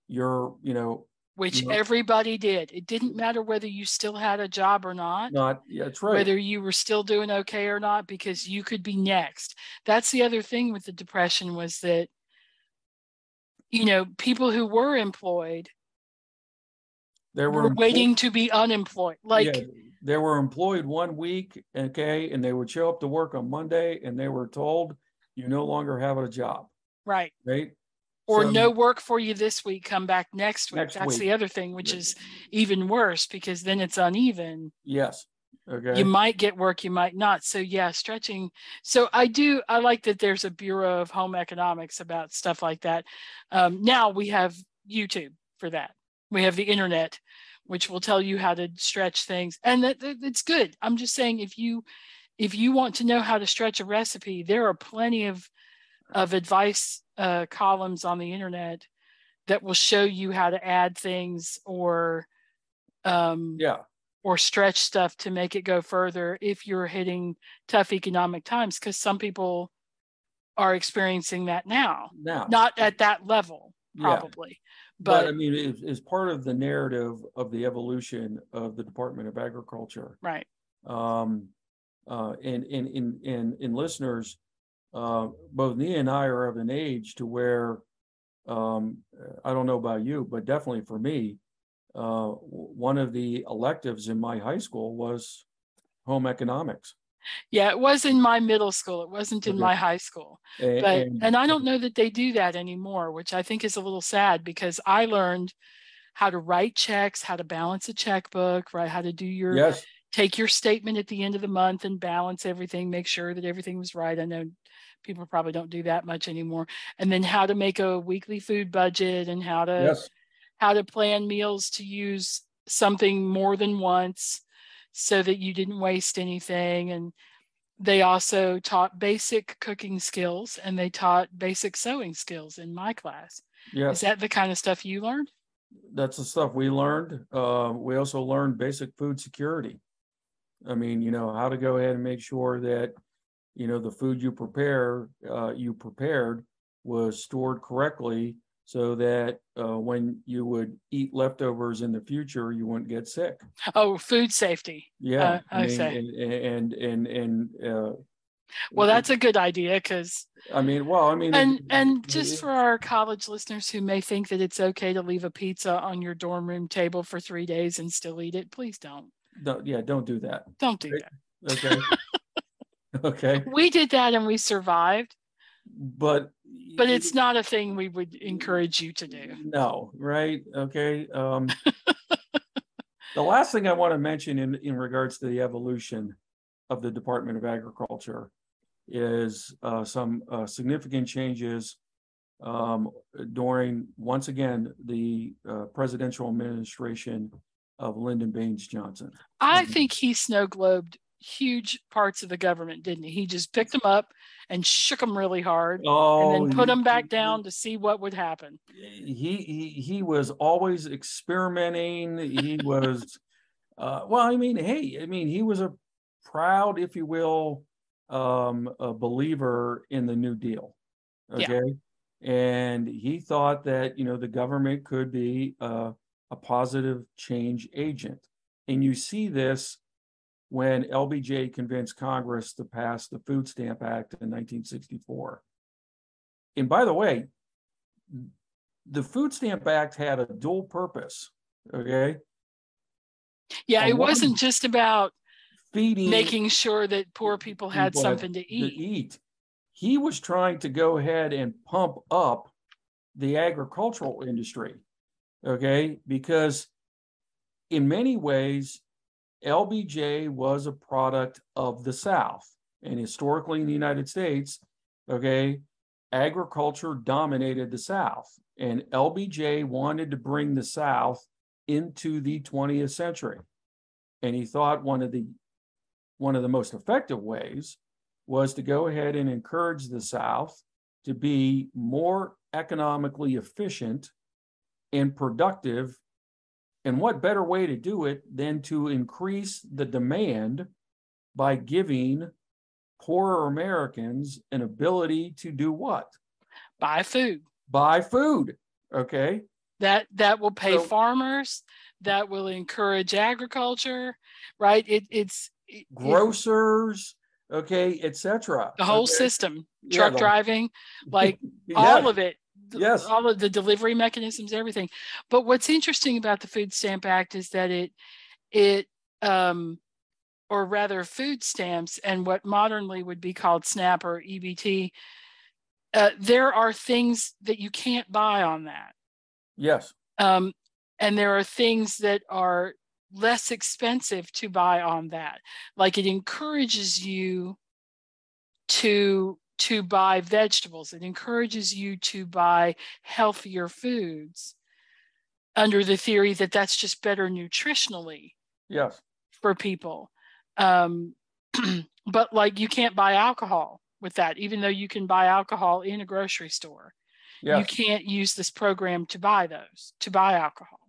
you're you know Which Yeah. everybody did. It didn't matter whether you still had a job or not. not yeah, that's right. whether you were still doing okay or not because you could be next that's the other thing with the depression was that you know people who were employed there were employ- waiting to be unemployed like yeah, they were employed one week, okay, and they would show up to work on Monday, and they were told you no longer have a job, right right? Or So- no work for you this week come back next week Next that's week. the other thing which Yeah. is even worse because then it's uneven Yes. Okay. you might get work you might not so yeah stretching so i do i like that there's a bureau of home economics about stuff like that um, now we have youtube for that we have the internet which will tell you how to stretch things and that, that it's good i'm just saying if you if you want to know how to stretch a recipe there are plenty of of advice uh, columns on the internet that will show you how to add things or um, yeah. or stretch stuff to make it go further if you're hitting tough economic times because some people are experiencing that now Now. not at that level Yeah. probably But I mean, it's, it's part of the narrative of the evolution of the Department of Agriculture. right, Um, uh, and, and, and, and, and listeners, uh, both Nia and I are of an age to where, um, I don't know about you, but definitely for me, uh, one of the electives in my high school was home economics. yeah, it was in my middle school. It wasn't in Okay. my high school. A- but and I don't know that they do that anymore, which I think is a little sad because I learned how to write checks, how to balance a checkbook, right? How to do your Yes, take your statement at the end of the month and balance everything, make sure that everything was right. I know people probably don't do that much anymore. And then how to make a weekly food budget and how to yes, how to plan meals to use something more than once so that you didn't waste anything and they also taught basic cooking skills and they taught basic sewing skills in my class. yes. Is that the kind of stuff you learned? that's the stuff we learned. Uh, we also learned basic food security. I mean, you know, how to go ahead and make sure that, you know, the food you prepare, uh, you prepared was stored correctly so that, uh, when you would eat leftovers in the future, you wouldn't get sick. Oh, food safety. Yeah. Uh, I mean, see. And, and, and, and, uh. Well, that's a good idea because I mean, well, I mean. and and just for our college listeners who may think that it's okay to leave a pizza on your dorm room table for three days and still eat it, please don't. Don't- Yeah, don't do that. Don't do that. Okay. Okay, We did that and we survived, but. but it's not a thing we would encourage you to do. No, right? Okay. Um, the last thing I want to mention in, in regards to the evolution of the Department of Agriculture is uh, some uh, significant changes um, during, once again, the uh, presidential administration of Lyndon Baines Johnson. I Mhm. think he snow globed huge parts of the government, didn't he? He just picked them up and shook them really hard Oh, and then put he- them back down to see what would happen. he he he was always experimenting he was uh well i mean hey i mean he was a proud if you will um a believer in the new deal Yeah. okay and he thought that you know the government could be uh, a positive change agent and you see this when lbj convinced congress to pass the food stamp act in 1964 and by the way the Food Stamp Act had a dual purpose, okay? Yeah, On it wasn't just about Feeding making sure that poor people had people something to to eat. eat. He was trying to go ahead and pump up the agricultural industry, okay? Because in many ways, LBJ was a product of the South. And historically in the United States, okay, agriculture dominated the South. And LBJ wanted to bring the South into the 20th century. And he thought one of the one of the most effective ways was to go ahead and encourage the South to be more economically efficient and productive. And what better way to do it than to increase the demand by giving poorer Americans an ability to do what? Buy food. Buy food. Okay. That that will pay So- farmers. That will encourage agriculture, right? It it's it- it- Grocers, okay, etc. the whole okay? system, Yeah, truck the- driving, like Yeah, all of it. Yes. All of the delivery mechanisms, everything. But what's interesting about the Food Stamp Act is that it it um or rather food stamps and what modernly would be called SNAP or EBT, uh, there are things that you can't buy on that. Yes. Um, and there are things that are less expensive to buy on that. Like it encourages you to to buy vegetables. It encourages you to buy healthier foods under the theory that that's just better nutritionally Yes. for people. Um, but like you can't buy alcohol with that, even though you can buy alcohol in a grocery store. You can't use this program to buy those, to buy alcohol.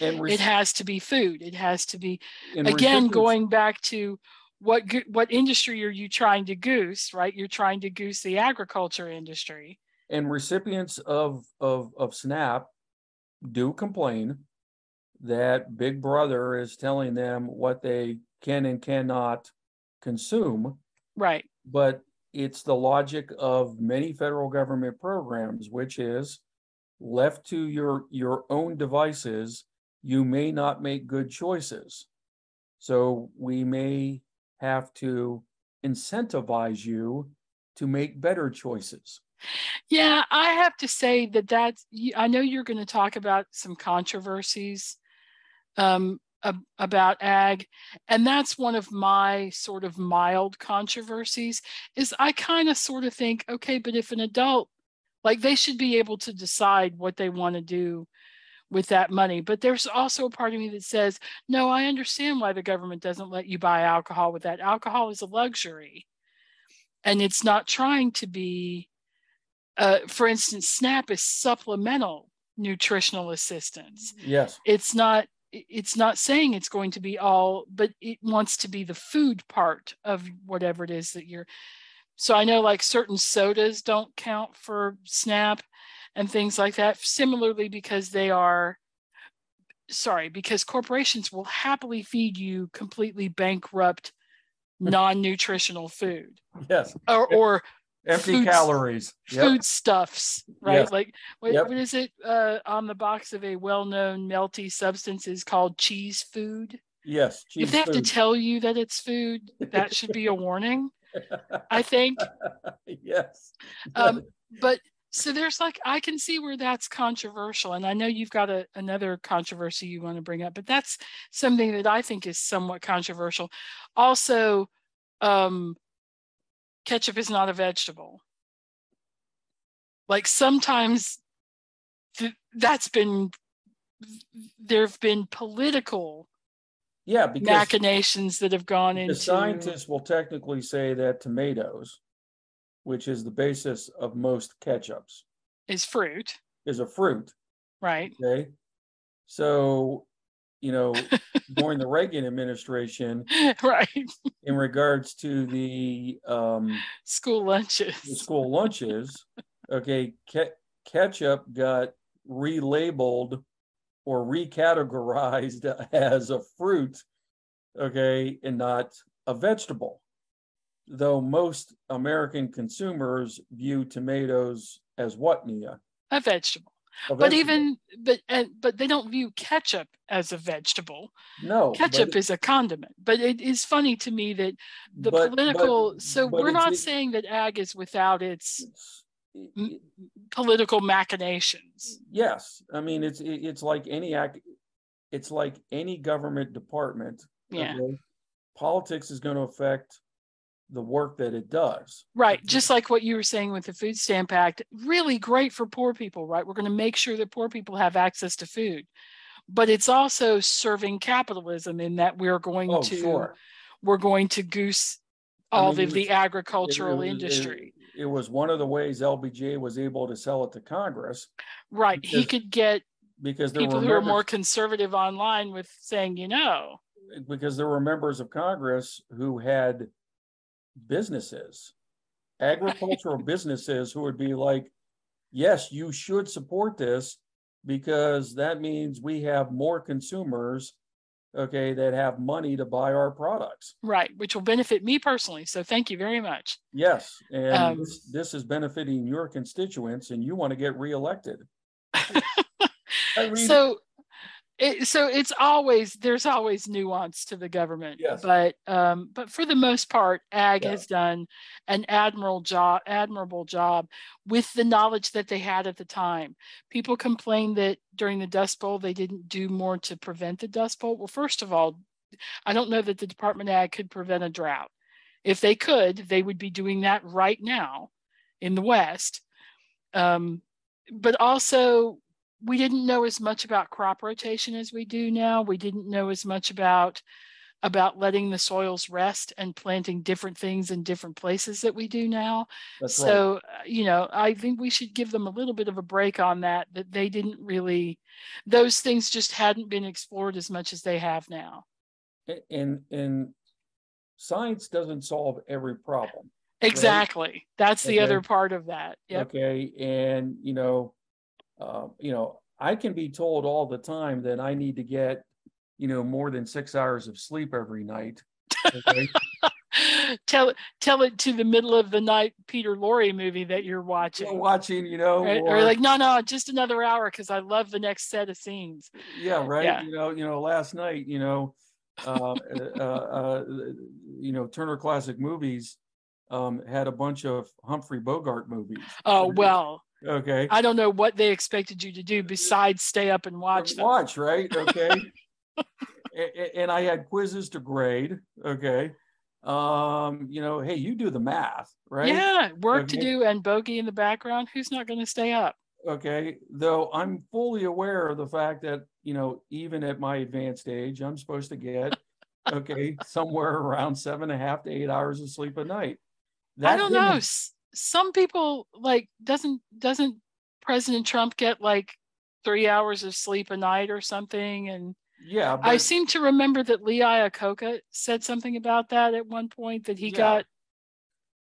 And It has to be food. It has to be and again recipients- going back to what what industry are you trying to goose, right? You're trying to goose the agriculture industry. and recipients of of of SNAP do complain that Big Brother is telling them what they can and cannot consume, Right. but it's the logic of many federal government programs, which is left to your, your own devices, you may not make good choices. So we may have to incentivize you to make better choices. Yeah, I have to say that that's, I know you're going to talk about some controversies um, ab- about ag, and that's one of my sort of mild controversies. Is I kind of sort of think, okay, but if an adult, like they should be able to decide what they want to do with that money. But there's also a part of me that says, no, I understand why the government doesn't let you buy alcohol with that. Alcohol is a luxury, and it's not trying to be uh, for instance, SNAP is supplemental nutritional assistance. Yes, It's not it's not saying it's going to be all, but it wants to be the food part of whatever it is that you're. So I know like certain sodas don't count for SNAP and things like that. Similarly, because they are sorry, because corporations will happily feed you completely bankrupt non-nutritional food yes, or or empty calories. Yep. foodstuffs, right? Yes. Like what, Yep. what is it uh, on the box of a well-known melty substance is called cheese food? Yes. if cheese they have to tell you that it's food, that should be a warning. I think. Yes. Um, but so there's like I can see where that's controversial, and I know you've got a, another controversy you want to bring up, but that's something that I think is somewhat controversial. Also, um, ketchup is not a vegetable. Like sometimes th- that's been there have been political Yeah, because machinations that have gone the into scientists will technically say that tomatoes, which is the basis of most ketchups, is fruit, is a fruit. right? Okay. So, you know, during the Reagan administration, right. in regards to the um School the lunches. school lunches, okay, ke- ketchup got relabeled or recategorized as a fruit, okay, and not a vegetable. Though most American consumers view tomatoes as what, Nia? A vegetable. A But even but and but they don't view ketchup as a vegetable. no Ketchup but- is a condiment. But it is funny to me that the but- but- political so but we're not saying that ag is without its it's- political machinations. Yes, I mean, it's, it's like any act, it's like any government department. Yeah. okay? Politics is gonna affect the work that it does. Right. Just like what you were saying with the Food Stamp Act, really great for poor people, right? We're going to make sure that poor people have access to food. But it's also serving capitalism in that we're going Oh, to sure. we're going to goose I all mean, of it the agricultural It- it- industry. It was one of the ways LBJ was able to sell it to Congress Right. He could get because there people were who are more conservative online with saying, you know, because there were members of Congress who had businesses, agricultural businesses who would be like, yes, you should support this because that means we have more consumers, okay, that have money to buy our products. right, which will benefit me personally. So thank you very much. Yes, and Um, this, this is benefiting your constituents and you want to get reelected. I mean- so it, so it's always there's always nuance to the government Yes. but um but for the most part ag Yeah. has done an admirable job admirable job with the knowledge that they had at the time people complained that during the dust bowl they didn't do more to prevent the dust bowl well first of all i don't know that the department of ag could prevent a drought if they could they would be doing that right now in the west um, but also we didn't know as much about crop rotation as we do now. We didn't know as much about about letting the soils rest and planting different things in different places that we do now. That's so, uh, you know, I think we should give them a little bit of a break on that that they didn't really those things just hadn't been explored as much as they have now. And, and science doesn't solve every problem. Exactly. That's the other part of that. Yep. Okay, and you know, uh, you know, I can be told all the time that I need to get, you know, more than six hours of sleep every night. Okay? tell tell it to the middle of the night Peter Lorre movie that you're watching. watching, you know, Right? Or, or- like, no, no, just another hour because I love the next set of scenes. yeah, right. Yeah. You know, you know, last night, you know, uh, uh, uh, you know, Turner Classic Movies um, had a bunch of Humphrey Bogart movies. Oh well, Okay. I don't know what they expected you to do besides stay up and watch them. Watch, right? Okay. And I had quizzes to grade. Okay. Um, you know, hey, you do the math, right? Yeah, work to do and bogey in the background. Who's not going to stay up? Okay. Though I'm fully aware of the fact that, you know, even at my advanced age, I'm supposed to get, okay, somewhere around seven and a half to eight hours of sleep a night. I That don't didn't- know. Some people like doesn't doesn't President Trump get like three hours of sleep a night or something? And Yeah. I seem to remember that Lee Iacocca said something about that at one point that he Yeah. got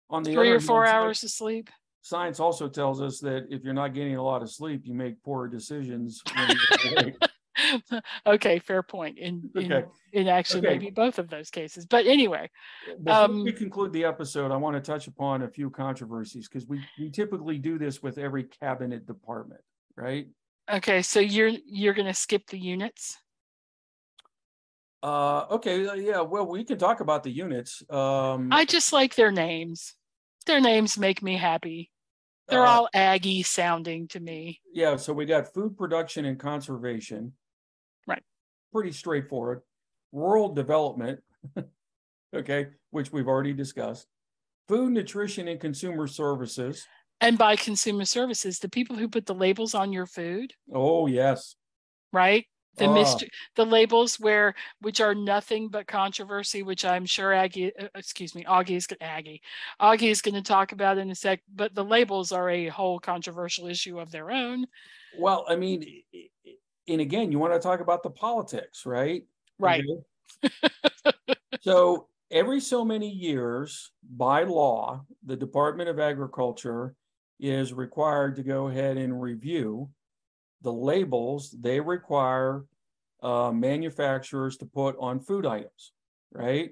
on the three or four hours of sleep. Science also tells us that if you're not getting a lot of sleep, you make poor decisions. when you're awake. okay, fair point. In in, Okay. in actually Okay. maybe both of those cases. But anyway, Before we Um, conclude the episode, I want to touch upon a few controversies because we, we typically do this with every cabinet department, right? okay, so you're you're gonna skip the units. Uh, okay, uh, yeah, well, we can talk about the units. Um, I just like their names. Their names make me happy. They're uh, all Aggie sounding to me. Yeah, so we got food production and conservation. Pretty straightforward. Rural development, okay, which we've already discussed. Food, nutrition, and consumer services. And by consumer services, the people who put the labels on your food, Oh, yes. right? The Ah. mystery, the labels where which are nothing but controversy, which I'm sure Aggie, uh, excuse me, Augie is Aggie, Augie is going to talk about in a sec. But the labels are a whole controversial issue of their own, Well, I mean, and again, you want to talk about the politics, right? right? Okay. So every so many years, by law, the Department of Agriculture is required to go ahead and review the labels they require uh, manufacturers to put on food items, right?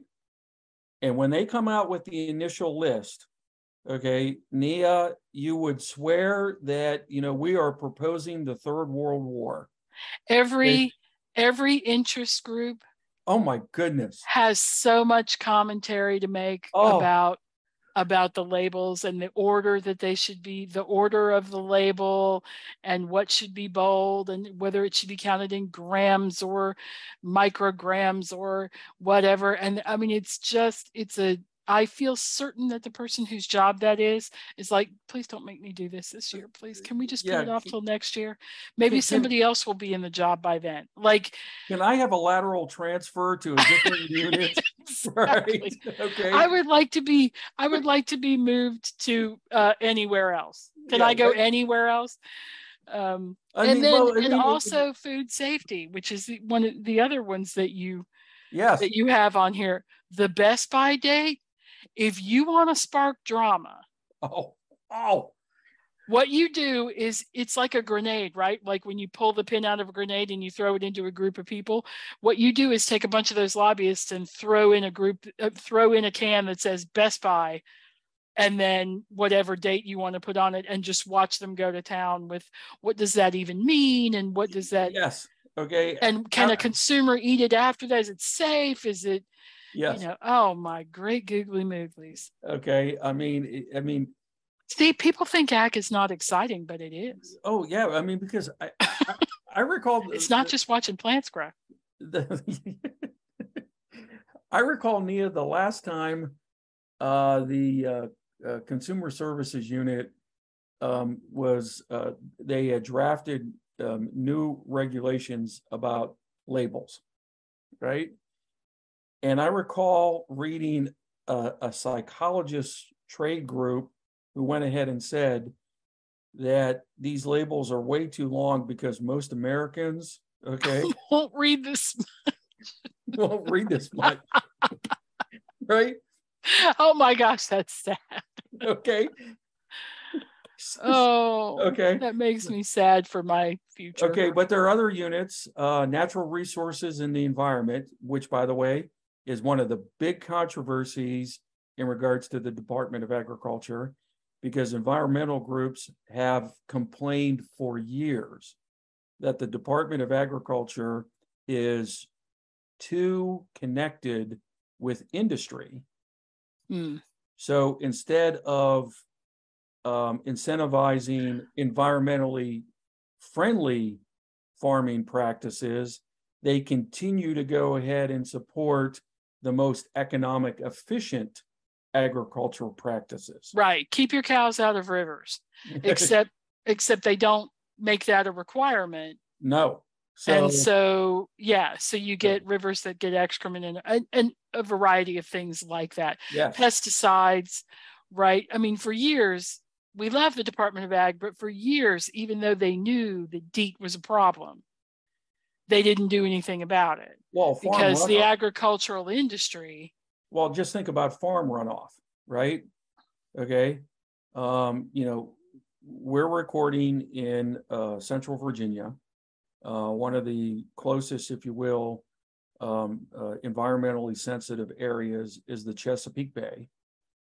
And when they come out with the initial list, okay, Nia, you would swear that you know we are proposing the third world war. Every every interest group Oh my goodness. has so much commentary to make Oh. about about the labels and the order that they should be the order of the label and what should be bold and whether it should be counted in grams or micrograms or whatever and i mean it's just it's a i feel certain that the person whose job that is is like please don't make me do this this year please can we just put Yeah, it off till next year maybe can- somebody else will be in the job by then like Can I have a lateral transfer to a different unit? Right. Okay. I would like to be I would like to be moved to uh, anywhere else. Can Yeah, I go right. anywhere else? Um, I and mean, then well, I and mean, it- also food safety, which is the, one of the other ones that you Yes. that you have on here. The Best By date. If you want to spark drama, Oh, oh, what you do is it's like a grenade, right? Like when you pull the pin out of a grenade and you throw it into a group of people. What you do is take a bunch of those lobbyists and throw in a group, uh, throw in a can that says Best By, and then whatever date you want to put on it, and just watch them go to town with what does that even mean, and what does that, yes. Okay. and can Uh, a consumer eat it after that? Is it safe? Is it, yes. you know, oh my great googly mooglies. Okay. I mean, I- mean, See, people think ag is not exciting, but it is. oh yeah. I mean, because I, I, I recall. It's not just watching plants grow. the, I recall Nia the last time uh, the uh, uh, consumer services unit um, was uh, they had drafted um, new regulations about labels, right? And I recall reading a, a psychologist trade group who went ahead and said that these labels are way too long because most Americans, okay, Won't read this. won't read this much. right? Oh my gosh, that's sad. Okay. Oh, Okay. That makes me sad for my future. Okay, but there are other units, uh, natural resources in the environment, which by the way, is one of the big controversies in regards to the Department of Agriculture. Because environmental groups have complained for years that the Department of Agriculture is too connected with industry. Hmm. So instead of um, incentivizing environmentally friendly farming practices, they continue to go ahead and support the most economic efficient agricultural practices. Right. Keep your cows out of rivers. Except except they don't make that a requirement. no. So, and so yeah, so you get rivers that get excrement and, and, and a variety of things like that. yes, Pesticides, right? I mean, for years, we love the Department of Ag, but for years, even though they knew that DEET was a problem, they didn't do anything about it. Well, farm because the agricultural industry, well, just think about farm runoff, right? Okay, um, you know, we're recording in uh, Central Virginia, uh, one of the closest, if you will, um, uh, environmentally sensitive areas is the Chesapeake Bay,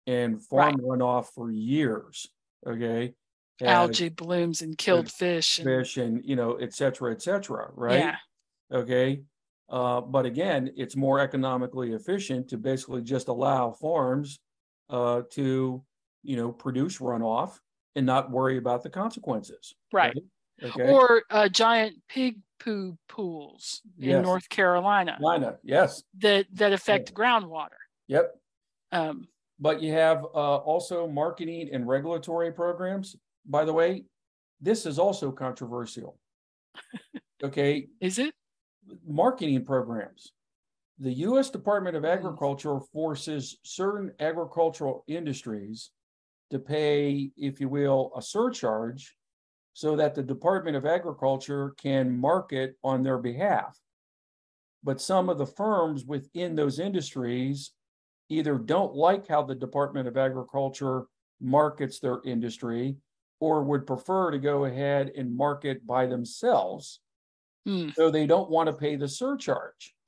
and farm runoff for years. Okay, algae blooms and killed fish. And, fish, and you know, et cetera, et cetera, right? Yeah, okay? Uh, but again, it's more economically efficient to basically just allow farms uh, to, you know, produce runoff and not worry about the consequences. right. Okay. Or uh, giant pig poo pools in North Carolina Lina, yes, that that affect groundwater. yep. Um, But you have uh, also marketing and regulatory programs. By the way, this is also controversial. Okay, is it? marketing programs. The US Department of Agriculture forces certain agricultural industries to pay, if you will, a surcharge so that the Department of Agriculture can market on their behalf. But some of the firms within those industries either don't like how the Department of Agriculture markets their industry or would prefer to go ahead and market by themselves Hmm. so they don't want to pay the surcharge.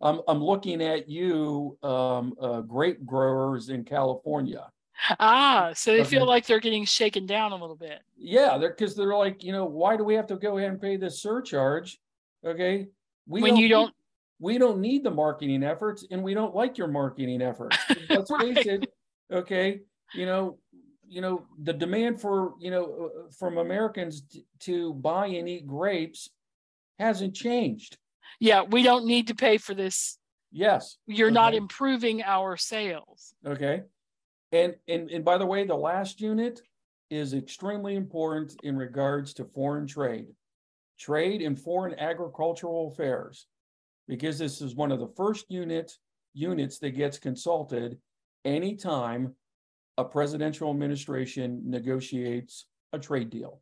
I'm, I'm looking at you, um, uh, grape growers in California. Ah, so they feel like they're getting shaken down a little bit. Yeah, they're, because they're like, you know, why do we have to go ahead and pay this surcharge? Okay. We When you don't- We don't need the marketing efforts and we don't like your marketing efforts. Let's face it, okay, you know, you know, the demand for, you know, uh, from Americans t- to buy and eat grapes hasn't changed. Yeah, we don't need to pay for this. Yes. You're not improving our sales. Okay. And, and, and by the way, the last unit is extremely important in regards to foreign trade. Trade and foreign agricultural affairs. Because this is one of the first unit, units that gets consulted anytime a presidential administration negotiates a trade deal.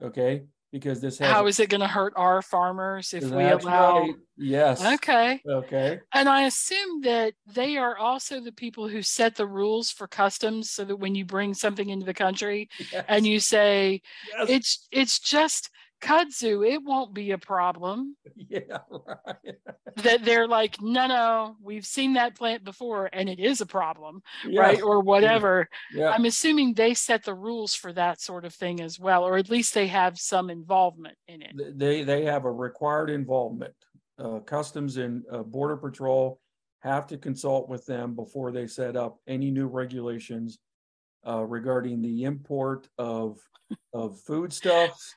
Okay, because this has. How is it going to hurt our farmers if we allow? right. Yes. Okay. Okay, And I assume that they are also the people who set the rules for customs so that when you bring something into the country and you say Yes. it's it's just kudzu, it won't be a problem. Yeah, right. That they're like, no, no, we've seen that plant before and it is a problem, Yes. right? Or whatever. Yeah. I'm assuming they set the rules for that sort of thing as well, or at least they have some involvement in it. They, they have a required involvement. Uh, Customs and uh, Border Patrol have to consult with them before they set up any new regulations uh, regarding the import of, of foodstuffs,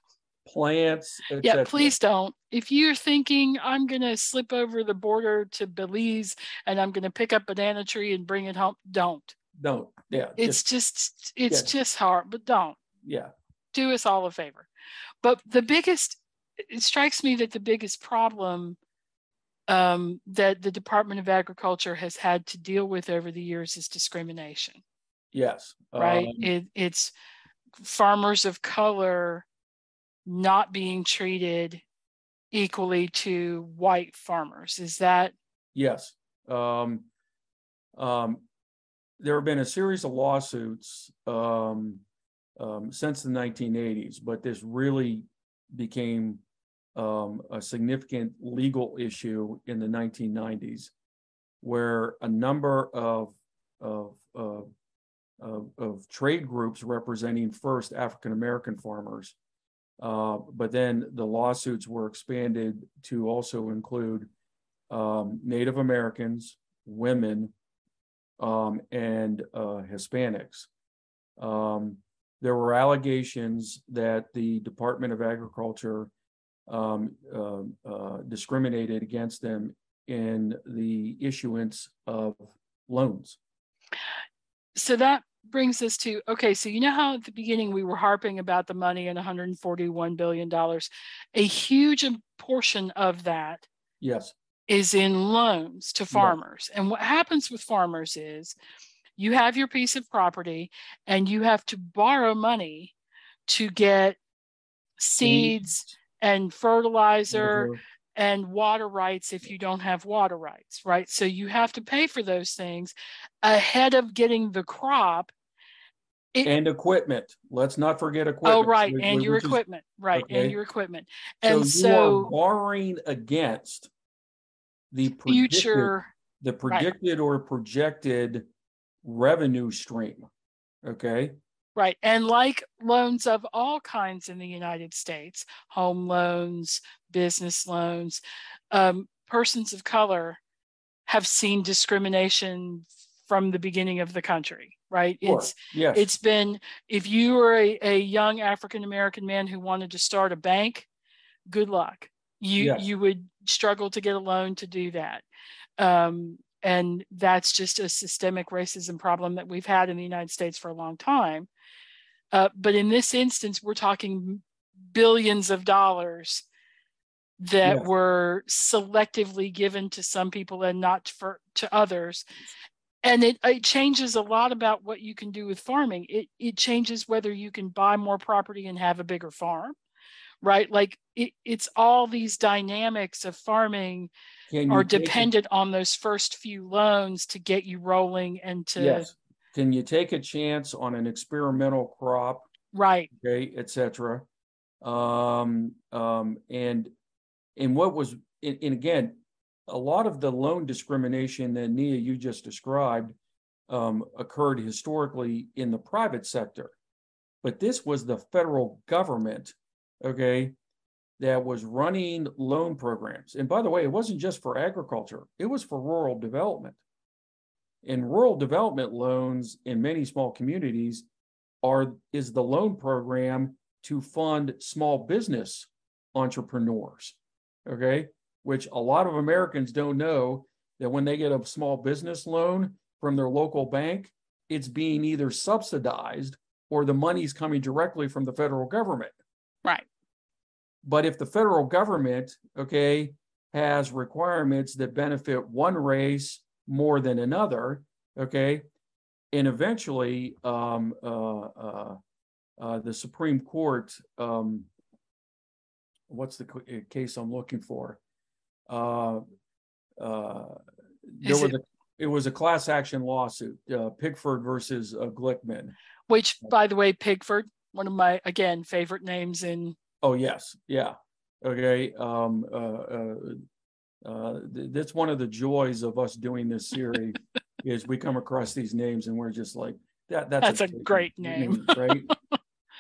plants, Yeah, please don't. If you're thinking I'm going to slip over the border to Belize and I'm going to pick up banana tree and bring it home, don't. Don't, yeah. It's just- just it's yeah. just hard, but don't. Yeah, Do us all a favor. But the biggest it strikes me that the biggest problem um, that the Department of Agriculture has had to deal with over the years is discrimination. yes. right? Um, it, it's farmers of color not being treated equally to white farmers. Is that Yes. Um, um, there have been a series of lawsuits um, um, since the 1980s, but this really became um, a significant legal issue in the 1990s, where a number of of, of, of, of trade groups representing first African American farmers, uh, but then the lawsuits were expanded to also include um, Native Americans, women, um, and uh, Hispanics. Um, there were allegations that the Department of Agriculture um, uh, uh, discriminated against them in the issuance of loans. So that brings us to okay, so you know how at the beginning we were harping about the money and 141 billion dollars. A huge portion of that Yes, is in loans to farmers. And what happens with farmers is you have your piece of property and you have to borrow money to get seeds and fertilizer Mhm. And water rights if you don't have water rights, right? So you have to pay for those things ahead of getting the crop. It- and equipment. Let's not forget oh, equipment. Oh, right, and your is- equipment, right, okay. and your equipment. So And are so borrowing against the future, the predicted or projected revenue stream. Okay, right, and like loans of all kinds in the United States, home loans, business loans, um, persons of color have seen discrimination from the beginning of the country, right? sure. It's yes, it's been if you were a, a young african american man who wanted to start a bank good luck you Yes. you would struggle to get a loan to do that um, and that's just a systemic racism problem that we've had in the united states for a long time uh, but in this instance we're talking billions of dollars that Yes. were selectively given to some people and not for to others and it, it changes a lot about what you can do with farming it it changes whether you can buy more property and have a bigger farm right like it, it's all these dynamics of farming Can are take a- dependent on those first few loans to get you rolling and to Yes. Can you take a chance on an experimental crop? right okay, etc. Um, um, and, and what was, and, again, a lot of the loan discrimination that Nia, you just described, um, occurred historically in the private sector. But this was the federal government, okay, that was running loan programs. And by the way, it wasn't just for agriculture, it was for rural development. And rural development loans in many small communities are, is the loan program to fund small business entrepreneurs. Okay, which a lot of Americans don't know that when they get a small business loan from their local bank, it's being either subsidized or the money's coming directly from the federal government. right But if the federal government, okay, has requirements that benefit one race more than another, okay, and eventually, um, uh, uh, uh, the Supreme Court, um, what's the uh, case I'm looking for? Uh, uh, there was it- a, it was a class action lawsuit, uh, Pigford versus uh, Glickman. which by the way pigford one of my again favorite names in Oh, yes, yeah, okay, um, uh, uh, uh, th- that's one of the joys of us doing this series is we come across these names and we're just like, that, that's. That's a great name. Right?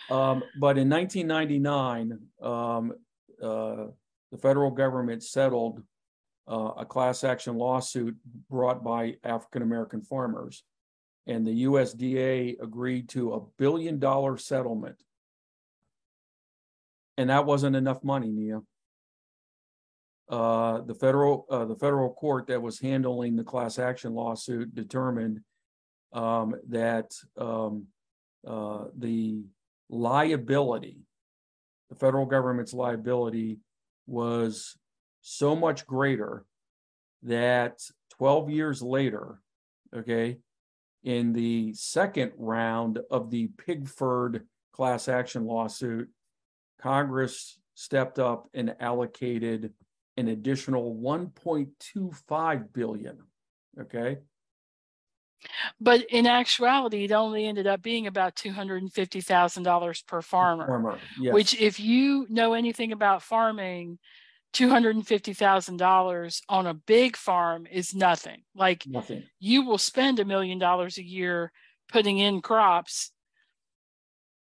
Um, but in nineteen ninety-nine, um, uh, the federal government settled uh, a class action lawsuit brought by African-American farmers. And the USDA agreed to a billion dollar settlement. And that wasn't enough money, Nia. Uh, the federal, uh, the federal court that was handling the class action lawsuit determined um, that um, uh, the liability, the federal government's liability was so much greater that 12 years later, okay, in the second round of the Pigford class action lawsuit, Congress stepped up and allocated an additional 1.25 billion, okay? But in actuality, it only ended up being about two hundred and fifty thousand dollars per farmer. Farmer, yes. Which, if you know anything about farming, two hundred and fifty thousand dollars on a big farm is nothing. Like Nothing. you will spend a million dollars a year putting in crops,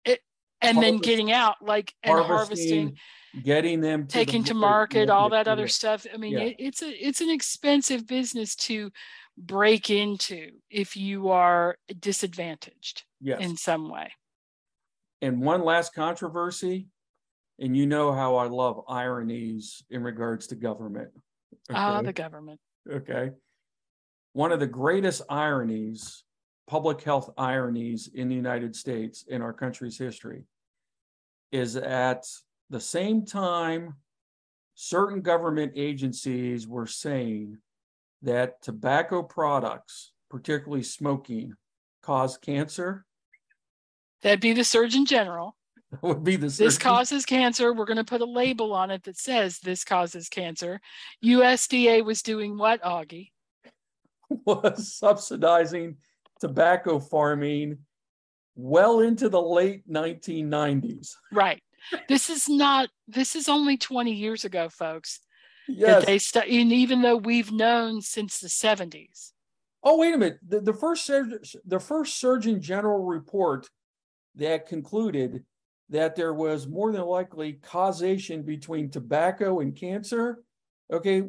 it, and then getting out like and harvesting, Harvesting, getting them. to the taking to market, all that yeah, other stuff. I mean, Yeah. it, it's a it's an expensive business to break into if you are disadvantaged Yes. in some way. And one last controversy, and you know how I love ironies in regards to government. Ah, the government. Okay. One of the greatest ironies, public health ironies in the United States in our country's history is at the same time certain government agencies were saying that tobacco products, particularly smoking, cause cancer. That'd be the Surgeon General. Would be the This causes cancer. We're going to put a label on it that says this causes cancer. USDA was doing what, Augie? was subsidizing tobacco farming well into the late 1990s. Right. This is not, this is only 20 years ago, folks. That Yes. they stu- and even though we've known since the 70s. Oh, wait a minute. The, the first the first Surgeon General report that concluded that there was more than likely causation between tobacco and cancer, okay,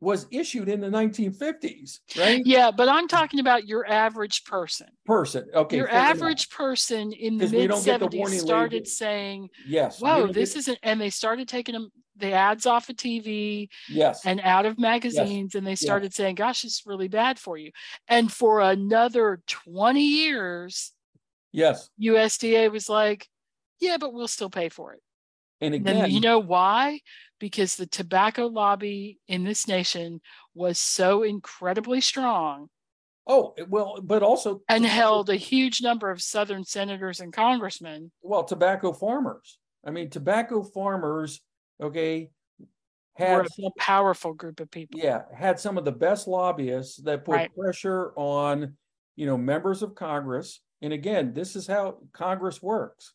was issued in the 1950s, right? Yeah, but I'm talking about your average person. Person. Okay. your fair enough. average person in the mid don't get the 70s started label. saying, Yes. whoa, this get- isn't, and they started taking them, the ads off of TV Yes. and out of magazines, and they started saying, gosh, it's really bad for you. And for another 20 years, Yes. USDA was like, yeah, but we'll still pay for it. And And again, you know why? Because the tobacco lobby in this nation was so incredibly strong oh, well, but also. and held a huge number of Southern senators and congressmen. well, tobacco farmers. I mean, tobacco farmers, okay, had a some, powerful group of people. yeah, had some of the best lobbyists that put Right. pressure on, you know, members of Congress. And again, this is how Congress works.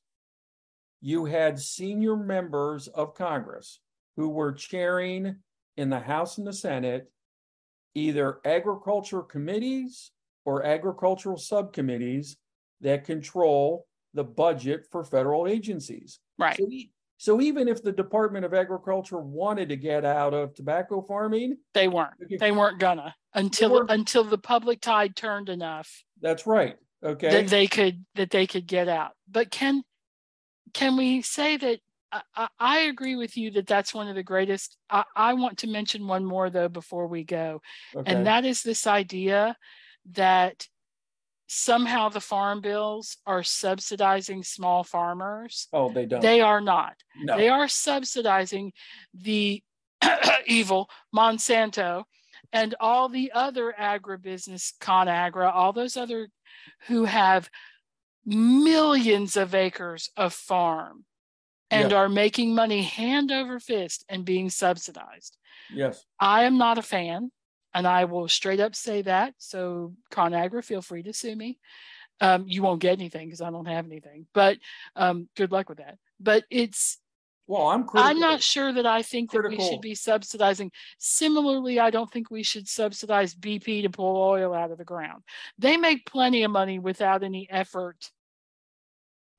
You had senior members of Congress who were chairing in the House and the Senate either agriculture committees or agricultural subcommittees that control the budget for federal agencies. Right. So, so even if the Department of Agriculture wanted to get out of tobacco farming, They weren't. They weren't gonna until weren't. until the public tide turned enough that's right. Okay. that they could that they could get out. But can can we say that I, I, agree with you that that's one of the greatest. I, I want to mention one more though before we go, okay. and that is this idea that somehow the farm bills are subsidizing small farmers. oh, they don't. They are not. no. They are subsidizing the evil Monsanto and all the other agribusiness, ConAgra, all those other who have millions of acres of farm and are making money hand over fist and being subsidized. yes. I am not a fan, and I will straight up say that. So, ConAgra, feel free to sue me. Um, you won't get anything because I don't have anything, but um, good luck with that. But it's Well, I'm critical. I'm not sure that I think that we should be subsidizing. Similarly, I don't think we should subsidize BP to pull oil out of the ground. They make plenty of money without any effort,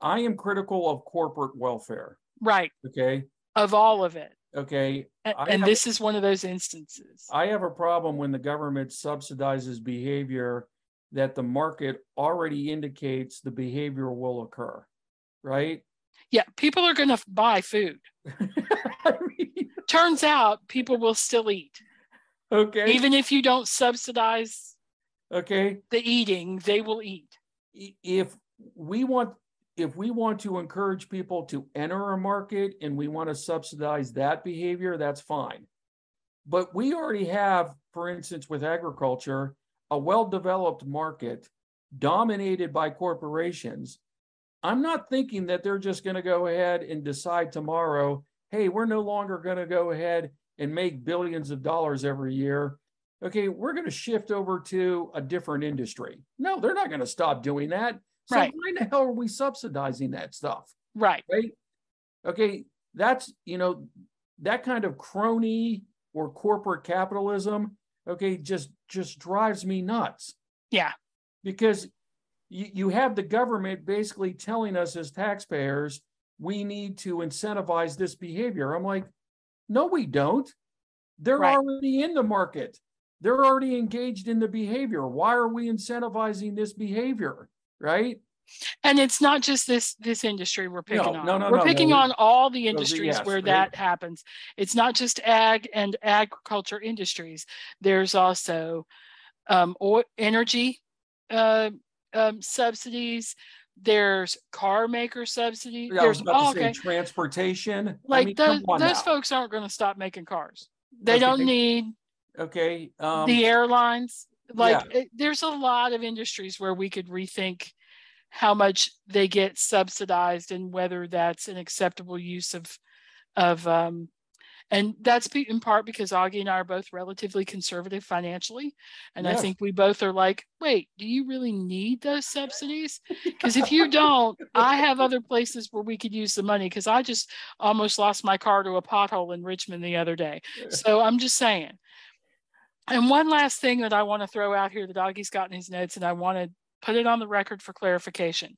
I am critical of corporate welfare. right, Okay. of all of it. Okay. A- I And, have- this is one of those instances. I have a problem when the government subsidizes behavior that the market already indicates the behavior will occur. Right. Yeah, people are going to buy food. I mean, Turns out people will still eat. okay. Even if you don't subsidize okay. the eating, they will eat. if we want if we want to encourage people to enter a market and we want to subsidize that behavior that's fine but we already have for instance with agriculture a well-developed market dominated by corporations i'm not thinking that they're just going to go ahead and decide tomorrow hey we're no longer going to go ahead and make billions of dollars every year okay, we're going to shift over to a different industry. No, they're not going to stop doing that. So Right. why the hell are we subsidizing that stuff? Right. Right? Okay, that's you know that kind of crony or corporate capitalism. Okay, just just drives me nuts Yeah. because you, you have the government basically telling us as taxpayers we need to incentivize this behavior. I'm like, no, we don't. They're Right. already in the market. They're already engaged in the behavior. Why are we incentivizing this behavior? Right? And it's not just this this industry we're picking No, on. no, no, we're picking on all the the- industries yes, where right. that happens. It's not just ag and agriculture industries. There's also um, oil, energy uh, um, subsidies. There's car maker subsidies. Yeah, I was There's about oh, to say okay. transportation. I Like mean, those those now. folks aren't going to stop making cars. They don't need Okay. Um, the airlines like yeah. it, there's a lot of industries where we could rethink how much they get subsidized and whether that's an acceptable use of of um and that's in part because Augie and I are both relatively conservative financially. And I think we both are like, wait, do you really need those subsidies? Because if you don't, I have other places where we could use the money. Because I just almost lost my car to a pothole in Richmond the other day. So I'm just saying. And one last thing that I want to throw out here that Augie's got in his notes, and I want to put it on the record for clarification.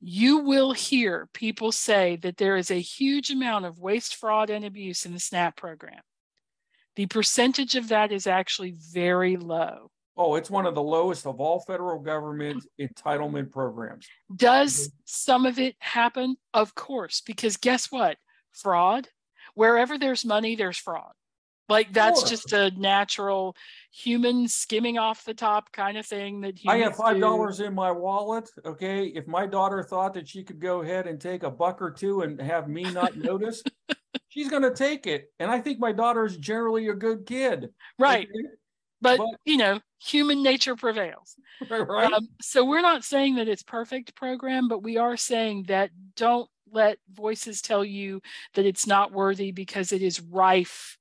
You will hear people say that there is a huge amount of waste, fraud, and abuse in the SNAP program. The percentage of that is actually very low. oh, it's one of the lowest of all federal government entitlement programs. Does some of it happen? Of course, because guess what? Fraud. Wherever there's money, there's fraud. Like that's Sure. just a natural human skimming off the top kind of thing that he I have five dollars in my wallet. Okay, if my daughter thought that she could go ahead and take a buck or two and have me not notice, she's going to take it. And I think my daughter is generally a good kid. Right. okay? But, but- you know, human nature prevails. right? Um, so we're not saying that it's perfect program, but we are saying that don't let voices tell you that it's not worthy because it is rife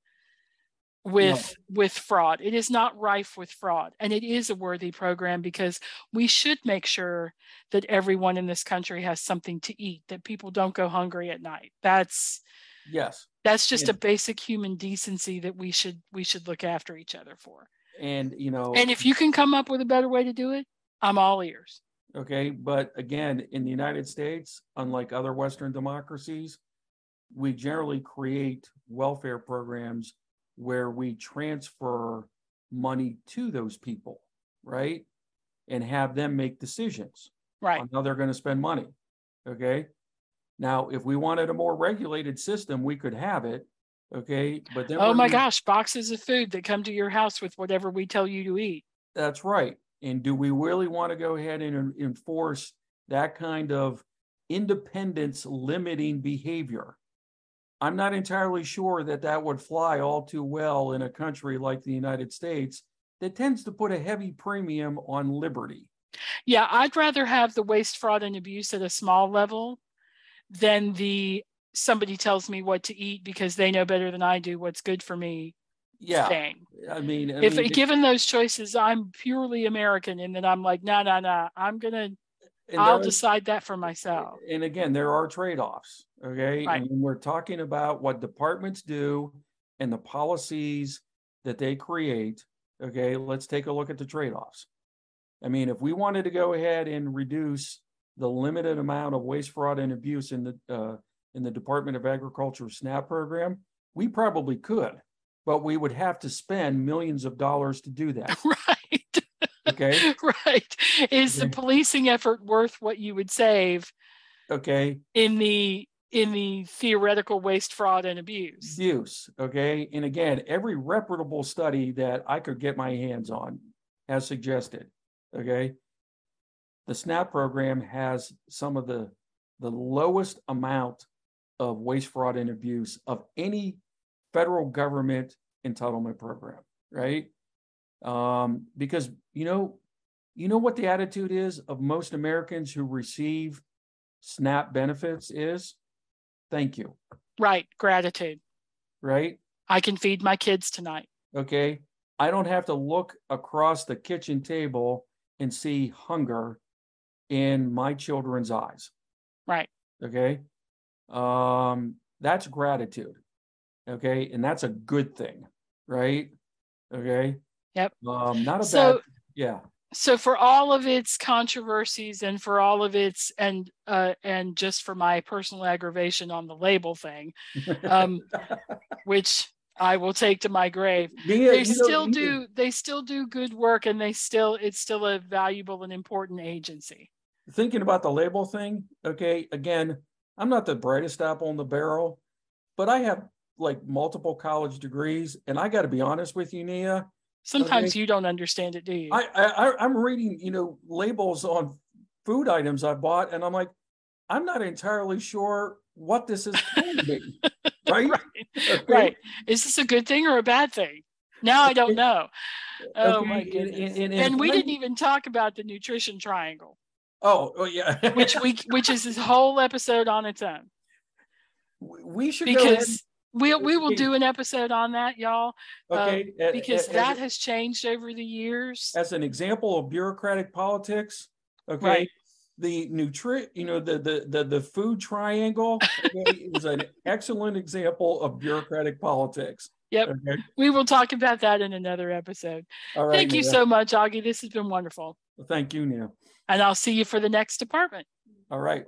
with with fraud. It is not rife with fraud, and it is a worthy program because we should make sure that everyone in this country has something to eat, that people don't go hungry at night. That's yes. that's just Yeah. a basic human decency that we should we should look after each other for. And you know, And if you can come up with a better way to do it, I'm all ears. Okay, but again, in the United States, unlike other Western democracies, we generally create welfare programs where we transfer money to those people, right? And have them make decisions Right. on how they're going to spend money. Okay. Now, if we wanted a more regulated system, we could have it. Okay. But then Oh my gonna- gosh, boxes of food that come to your house with whatever we tell you to eat. That's right. And do we really want to go ahead and enforce that kind of independence limiting behavior? I'm not entirely sure that that would fly all too well in a country like the United States that tends to put a heavy premium on liberty. Yeah, I'd rather have the waste, fraud, and abuse at a small level than the somebody tells me what to eat because they know better than I do what's good for me Yeah, thing. I mean, I if mean, given those choices, I'm purely American, and then I'm like, no, no, no, I'm gonna, I'll decide that for myself. And again, there are trade-offs, okay? Right. And when we're talking about what departments do and the policies that they create, okay, let's take a look at the trade-offs. I mean, if we wanted to go ahead and reduce the limited amount of waste, fraud, and abuse in the uh, in the Department of Agriculture SNAP program, we probably could, but we would have to spend millions of dollars to do that. right, Okay, right. Is the policing effort worth what you would save okay. in the in the theoretical waste, fraud, and abuse? abuse, okay? And again, every reputable study that I could get my hands on has suggested, okay? The SNAP program has some of the, the lowest amount of waste, fraud, and abuse of any federal government entitlement program, right? Um, because, you know, you know what the attitude is of most Americans who receive SNAP benefits is? Thank you, Right, gratitude. right? I can feed my kids tonight. Okay. I don't have to look across the kitchen table and see hunger in my children's eyes. Right. Okay. Um, that's gratitude. Okay. And that's a good thing. Right. Okay. Yep. Um, not a So- bad, yeah. So for all of its controversies and for all of its and uh and just for my personal aggravation on the label thing um which i will take to my grave Nia, they still do they still do good work and they still it's still a valuable and important agency Thinking about the label thing, okay, again, I'm not the brightest apple in the barrel, but I have like multiple college degrees, and I got to be honest with you, Nia. Sometimes Okay. you don't understand it do you? I, I I- I'm reading, you know, labels on food items I bought, and I'm like, I'm not entirely sure what this is me, right? right. Okay? right. Is this a good thing or a bad thing? Now i don't know. Oh Okay, my and- goodness. and- and, and we didn't even talk about the nutrition triangle. Oh, oh yeah. which we which is this whole episode on its own. We should because we we will do an episode on that y'all um, okay a- a- because as, that has changed over the years as an example of bureaucratic politics. Okay. Right. The nutri, you know, the the the the food triangle okay, is an excellent example of bureaucratic politics. Yep. Okay. we will talk about that in another episode All right. thank you so much augie this has been wonderful Thank you, Nia. and i'll see you for the next department All right.